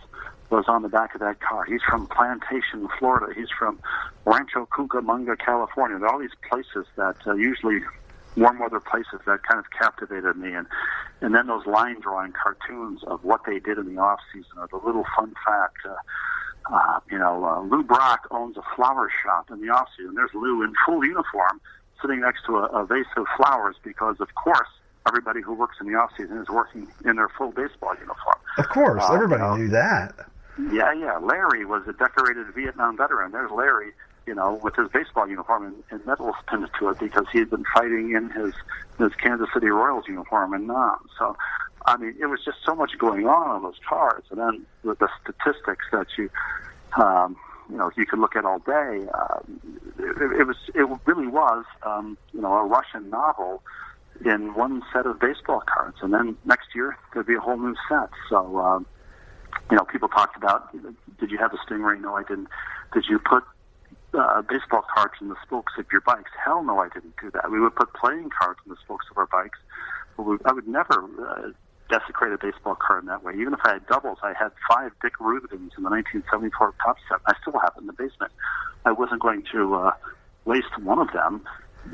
was on the back of that car. He's from Plantation, Florida. He's from Rancho Cucamonga, California. There are all these places that uh, usually warm weather places that kind of captivated me and and then those line drawing cartoons of what they did in the off season or the little fun fact uh, uh, you know, uh, Lou Brock owns a flower shop in the off season. There's Lou in full uniform sitting next to a, a vase of flowers because, of course, everybody who works in the off season is working in their full baseball uniform. Of course, uh, everybody you know, knew that. Yeah, yeah. Larry was a decorated Vietnam veteran. There's Larry, you know, with his baseball uniform and, and medals pinned to it because he had been fighting in his his Kansas City Royals uniform and Nam. So, I mean, it was just so much going on on those cards, and then with the statistics that you, um, you know, you could look at all day. Uh, it, it was, it really was, um, you know, a Russian novel in one set of baseball cards, and then next year there'd be a whole new set. So, um, you know, people talked about, did you have a Stingray? No, I didn't. Did you put uh, baseball cards in the spokes of your bikes? Hell no, I didn't do that. We would put playing cards in the spokes of our bikes. I would never uh, desecrate a baseball card in that way. Even if I had doubles, I had five Dick Rubins in the 1974 Cup set. I still have it in the basement. I wasn't going to uh, waste one of them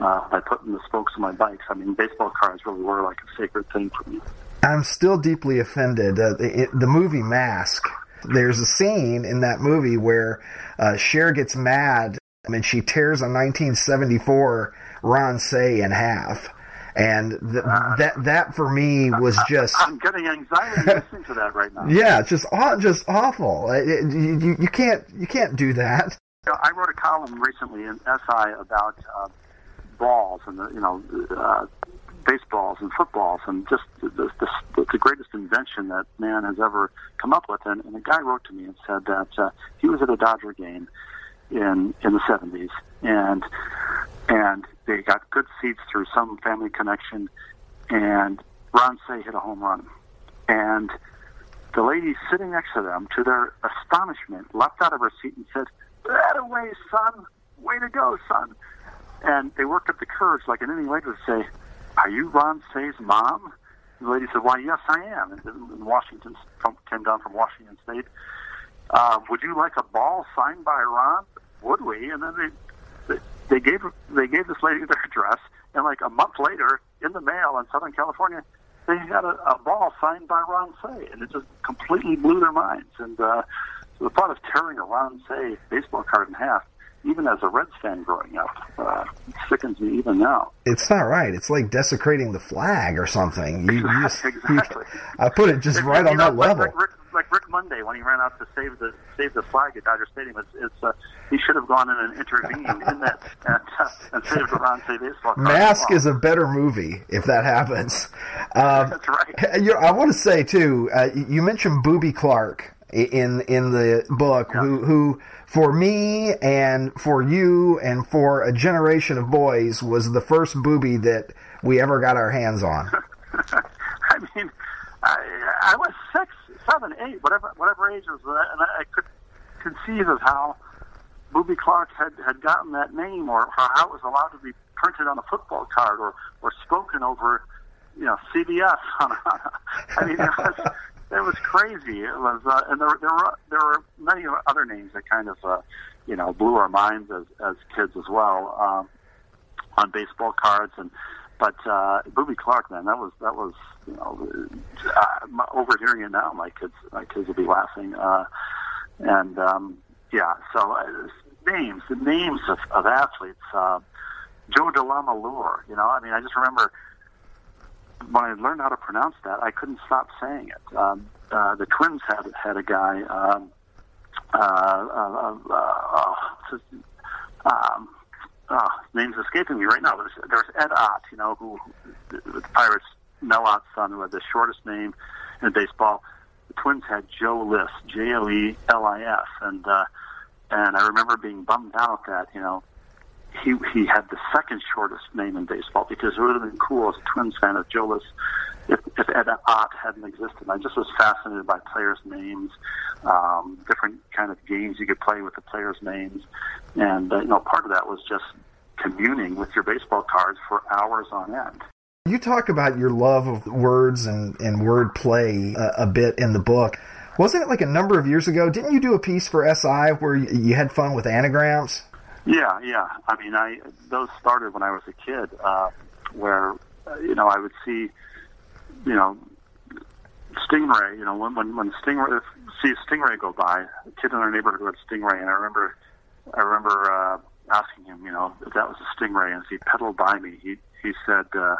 uh, by putting the spokes on my bikes. I mean, baseball cards really were like a sacred thing for me. I'm still deeply offended. Uh, the, the movie Mask. There's a scene in that movie where uh, Cher gets mad and she tears a 1974 Ron Cey in half. And th- uh, that that for me was just. I'm getting anxiety listening to that right now. Yeah, just just awful. It, it, you, you can't you can't do that. You know, I wrote a column recently in SI about uh, balls and the, you know uh, baseballs and footballs and just the, the, the, the greatest invention that man has ever come up with. And, and a guy wrote to me and said that uh, he was at a Dodger game in in the 70s and and they got good seats through some family connection and Ron Cey hit a home run and the lady sitting next to them to their astonishment leapt out of her seat and said that away son way to go son and they worked up the courage, like an inning later, to say, "Are you Ron Cey's mom?" The lady said, "Why, yes, I am." And, Washington came down from Washington State. Uh, would you like a ball signed by Ron? Would we? And then they, they gave they gave this lady their address, and like a month later, in the mail in Southern California, they had a, a ball signed by Ron Cey, and it just completely blew their minds. And uh, so the thought of tearing a Ron Cey baseball card in half even as a Reds fan growing up, uh, sickens me even now. It's not right. It's like desecrating the flag or something. You, you just, exactly. You, I put it just right on know, that level. Rick, like Rick Monday when he ran out to save the save the flag at Dodger Stadium. It's, it's uh, he should have gone in and intervened in that and, uh, and saved the Ron baseball. Mask is a better movie if that happens. Um, That's right. I want to say too. Uh, you mentioned Boobie Clark in in the book yeah. who who for me and for you and for a generation of boys was the first booby that we ever got our hands on. I mean, I, I was six, seven, eight, whatever whatever age was that, and I, I could conceive of how Boobie Clark had had gotten that name, or, how it was allowed to be printed on a football card, or or spoken over, you know, CBS. On, a, I mean, it was it was crazy. It was, uh, and there, there were there were many other names that kind of, uh, you know, blew our minds as as kids as well um, on baseball cards and. But uh, Boobie Clark, man, that was that was you know, uh, overhearing it now, my kids my kids will be laughing. Uh, and um, yeah, so uh, names, the names of, of athletes. Uh, Joe DeLamielleure, you know, I mean, I just remember when I learned how to pronounce that, I couldn't stop saying it. Um, uh, the Twins had had a guy. Um, uh, uh, uh, uh, um, uh, name's escaping me right now. There's, there's Ed Ott, you know, who the Pirates Mel Ott's son, who had the shortest name in baseball. The Twins had Joe Lis, J O E L I S, and uh, and I remember being bummed out that you know he he had the second shortest name in baseball because it would have been cool as a Twins fan if Joe if, if Ed Ott hadn't existed. I just was fascinated by players' names, um, different kind of games you could play with the players' names, and uh, you know part of that was just communing with your baseball cards for hours on end. You talk about your love of words and, and word play a, a bit in the book. Wasn't it like a number of years ago? Didn't you do a piece for SI where you had fun with anagrams? Yeah, yeah. I mean, I those started when I was a kid, uh, where uh, you know I would see, you know, stingray. You know, when when when stingray see a stingray go by, a kid in our neighborhood had stingray, and I remember, I remember uh, asking him, you know, if that was a stingray, and as he pedaled by me, he he said, uh,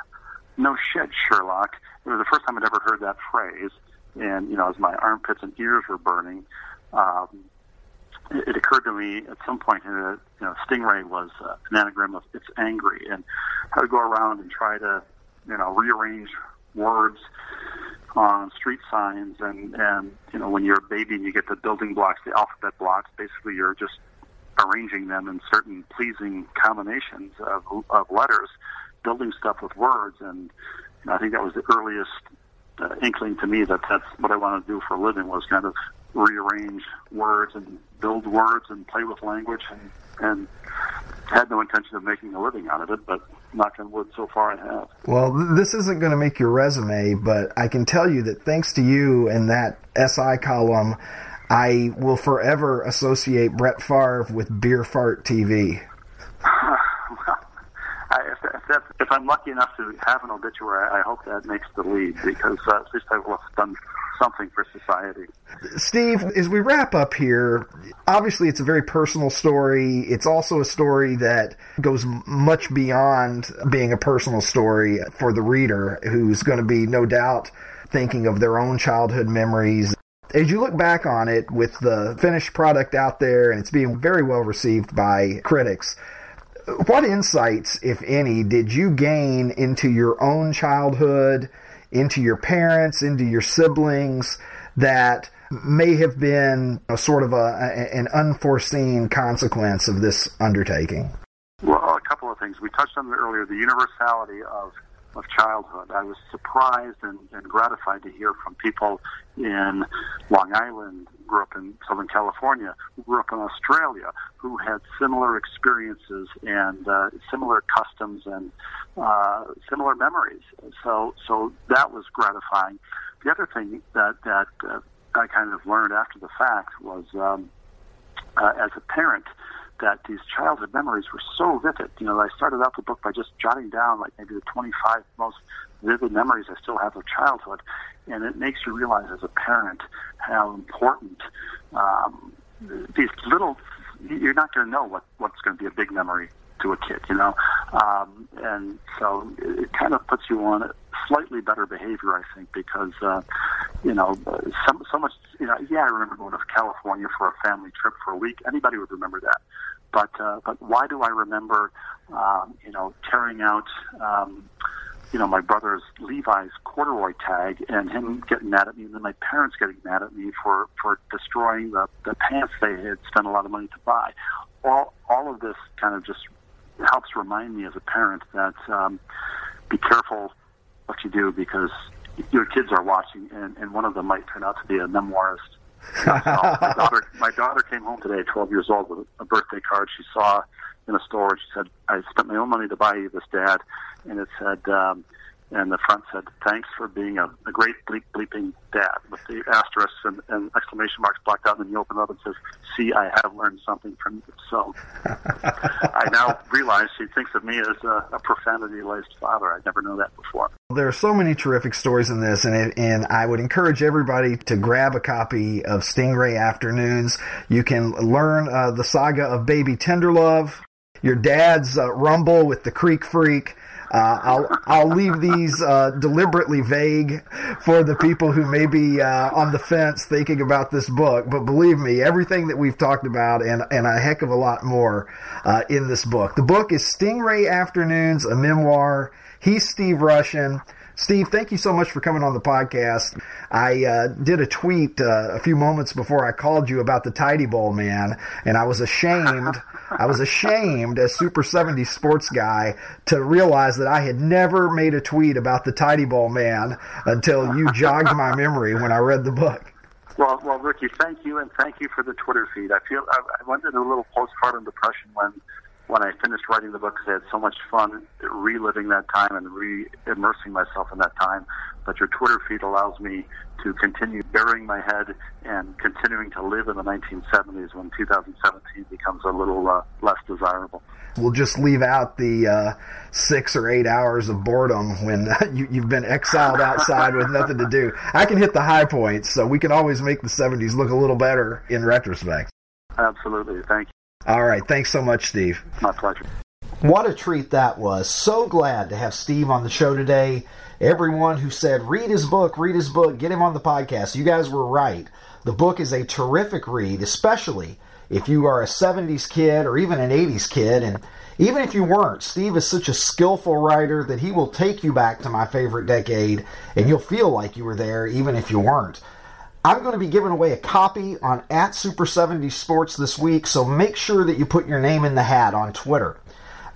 "No shit, Sherlock." It was the first time I'd ever heard that phrase, and you know, as my armpits and ears were burning. Um, it, occurred to me at some point that you know, stingray was uh, an anagram of "it's angry," and I would go around and try to, you know, rearrange words on street signs, and and you know, when you're a baby and you get the building blocks, the alphabet blocks, basically you're just arranging them in certain pleasing combinations of, of letters, building stuff with words, and I think that was the earliest uh, inkling to me that that's what I wanted to do for a living was kind of rearrange words and build words and play with language and and had no intention of making a living out of it, but knock on wood, so far I have. Well, this isn't going to make your resume, but I can tell you that thanks to you and that SI column, I will forever associate Brett Favre with Beer Fart TV. if, if I'm lucky enough to have an obituary, I hope that makes the lead because uh, at least I will have done something for society. Steve, as we wrap up here, obviously it's a very personal story. It's also a story that goes much beyond being a personal story for the reader who's going to be no doubt thinking of their own childhood memories. As you look back on it with the finished product out there and it's being very well received by critics, what insights, if any, did you gain into your own childhood, into your parents, into your siblings that may have been a sort of a, an unforeseen consequence of this undertaking? Well, a couple of things. We touched on it earlier the universality of of childhood. I was surprised and, and gratified to hear from people in Long Island, grew up in Southern California, who grew up in Australia, who had similar experiences and uh, similar customs and uh, similar memories. So, so that was gratifying. The other thing that that uh, I kind of learned after the fact was, um, uh, as a parent, that these childhood memories were so vivid. You know, I started out the book by just jotting down like maybe the 25 most vivid memories I still have of childhood, and it makes you realize as a parent how important um, these little. You're not going to know what what's going to be a big memory to a kid, you know, um, and so it kind of puts you on a slightly better behavior, I think, because uh, you know, so, so much. You know, yeah, I remember going to California for a family trip for a week. Anybody would remember that, but uh, but why do I remember, um, you know, tearing out? Um, you know, my brother's Levi's corduroy tag and him getting mad at me and then my parents getting mad at me for, for destroying the, the pants they had spent a lot of money to buy. All, all of this kind of just helps remind me as a parent that um, be careful what you do because your kids are watching, and, and one of them might turn out to be a memoirist. My daughter, my daughter came home today, 12 years old, with a birthday card she saw in a store. She said, "I spent my own money to buy you this, Dad," and it said, um, and the front said, "Thanks for being a, a great bleep bleeping dad," with the asterisks and, and exclamation marks blacked out. And then you open it up and says, "See, I have learned something from you." So I now realize she thinks of me as a, a profanity-laced father. I never knew that before. There are so many terrific stories in this, and it, and I would encourage everybody to grab a copy of Stingray Afternoons. You can learn uh, the saga of Baby Tenderlove, your dad's uh, rumble with the Creek Freak. Uh, I'll I'll leave these uh, deliberately vague for the people who may be uh, on the fence thinking about this book. But believe me, everything that we've talked about and and a heck of a lot more uh, in this book. The book is Stingray Afternoons, a memoir. He's Steve Rushin. Steve, thank you so much for coming on the podcast. I uh, did a tweet uh, a few moments before I called you about the Tidy Bowl man, and I was ashamed. I was ashamed as Super 70 sports guy to realize that I had never made a tweet about the Ty-D-Bol man until you jogged my memory when I read the book. Well, well, Ricky, thank you, and thank you for the Twitter feed. I feel I, I went into a little postpartum depression when when I finished writing the book because I had so much fun reliving that time and re-immersing myself in that time. But your Twitter feed allows me to continue burying my head and continuing to live in the 1970s when 2017 becomes a little uh, less desirable. We'll just leave out the uh, six or eight hours of boredom when you, you've been exiled outside with nothing to do. I can hit the high points, so we can always make the 70s look a little better in retrospect. Absolutely. Thank you. All right. Thanks so much, Steve. My pleasure. What a treat that was. So glad to have Steve on the show today. Everyone who said, read his book, read his book, get him on the podcast. You guys were right. The book is a terrific read, especially if you are a 70s kid or even an 80s kid. And even if you weren't, Steve is such a skillful writer that he will take you back to my favorite decade and you'll feel like you were there even if you weren't. I'm going to be giving away a copy on at Super 70 Sports this week, so make sure that you put your name in the hat on Twitter.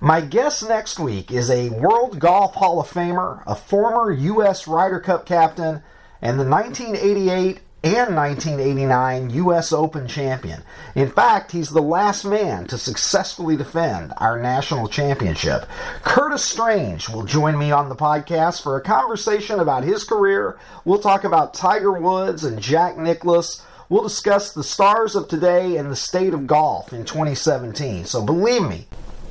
My guest next week is a World Golf Hall of Famer, a former U.S. Ryder Cup captain, and the 1988 and 1989 U.S. Open champion. In fact, he's the last man to successfully defend our national championship. Curtis Strange will join me on the podcast for a conversation about his career. We'll talk about Tiger Woods and Jack Nicklaus. We'll discuss the stars of today and the state of golf in 2017. So believe me,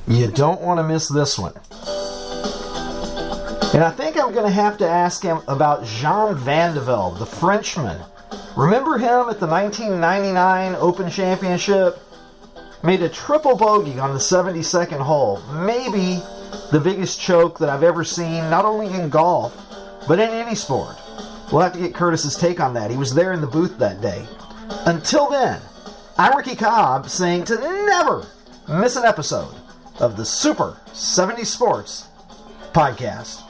you don't want to miss this one. And I think I'm going to have to ask him about Jean Van de Velde, the Frenchman Remember him at the 1999 Open Championship? Made a triple bogey on the 72nd hole. Maybe the biggest choke that I've ever seen, not only in golf, but in any sport. We'll have to get Curtis's take on that. He was there in the booth that day. Until then, I'm Ricky Cobb saying to never miss an episode of the Super 70 Sports Podcast.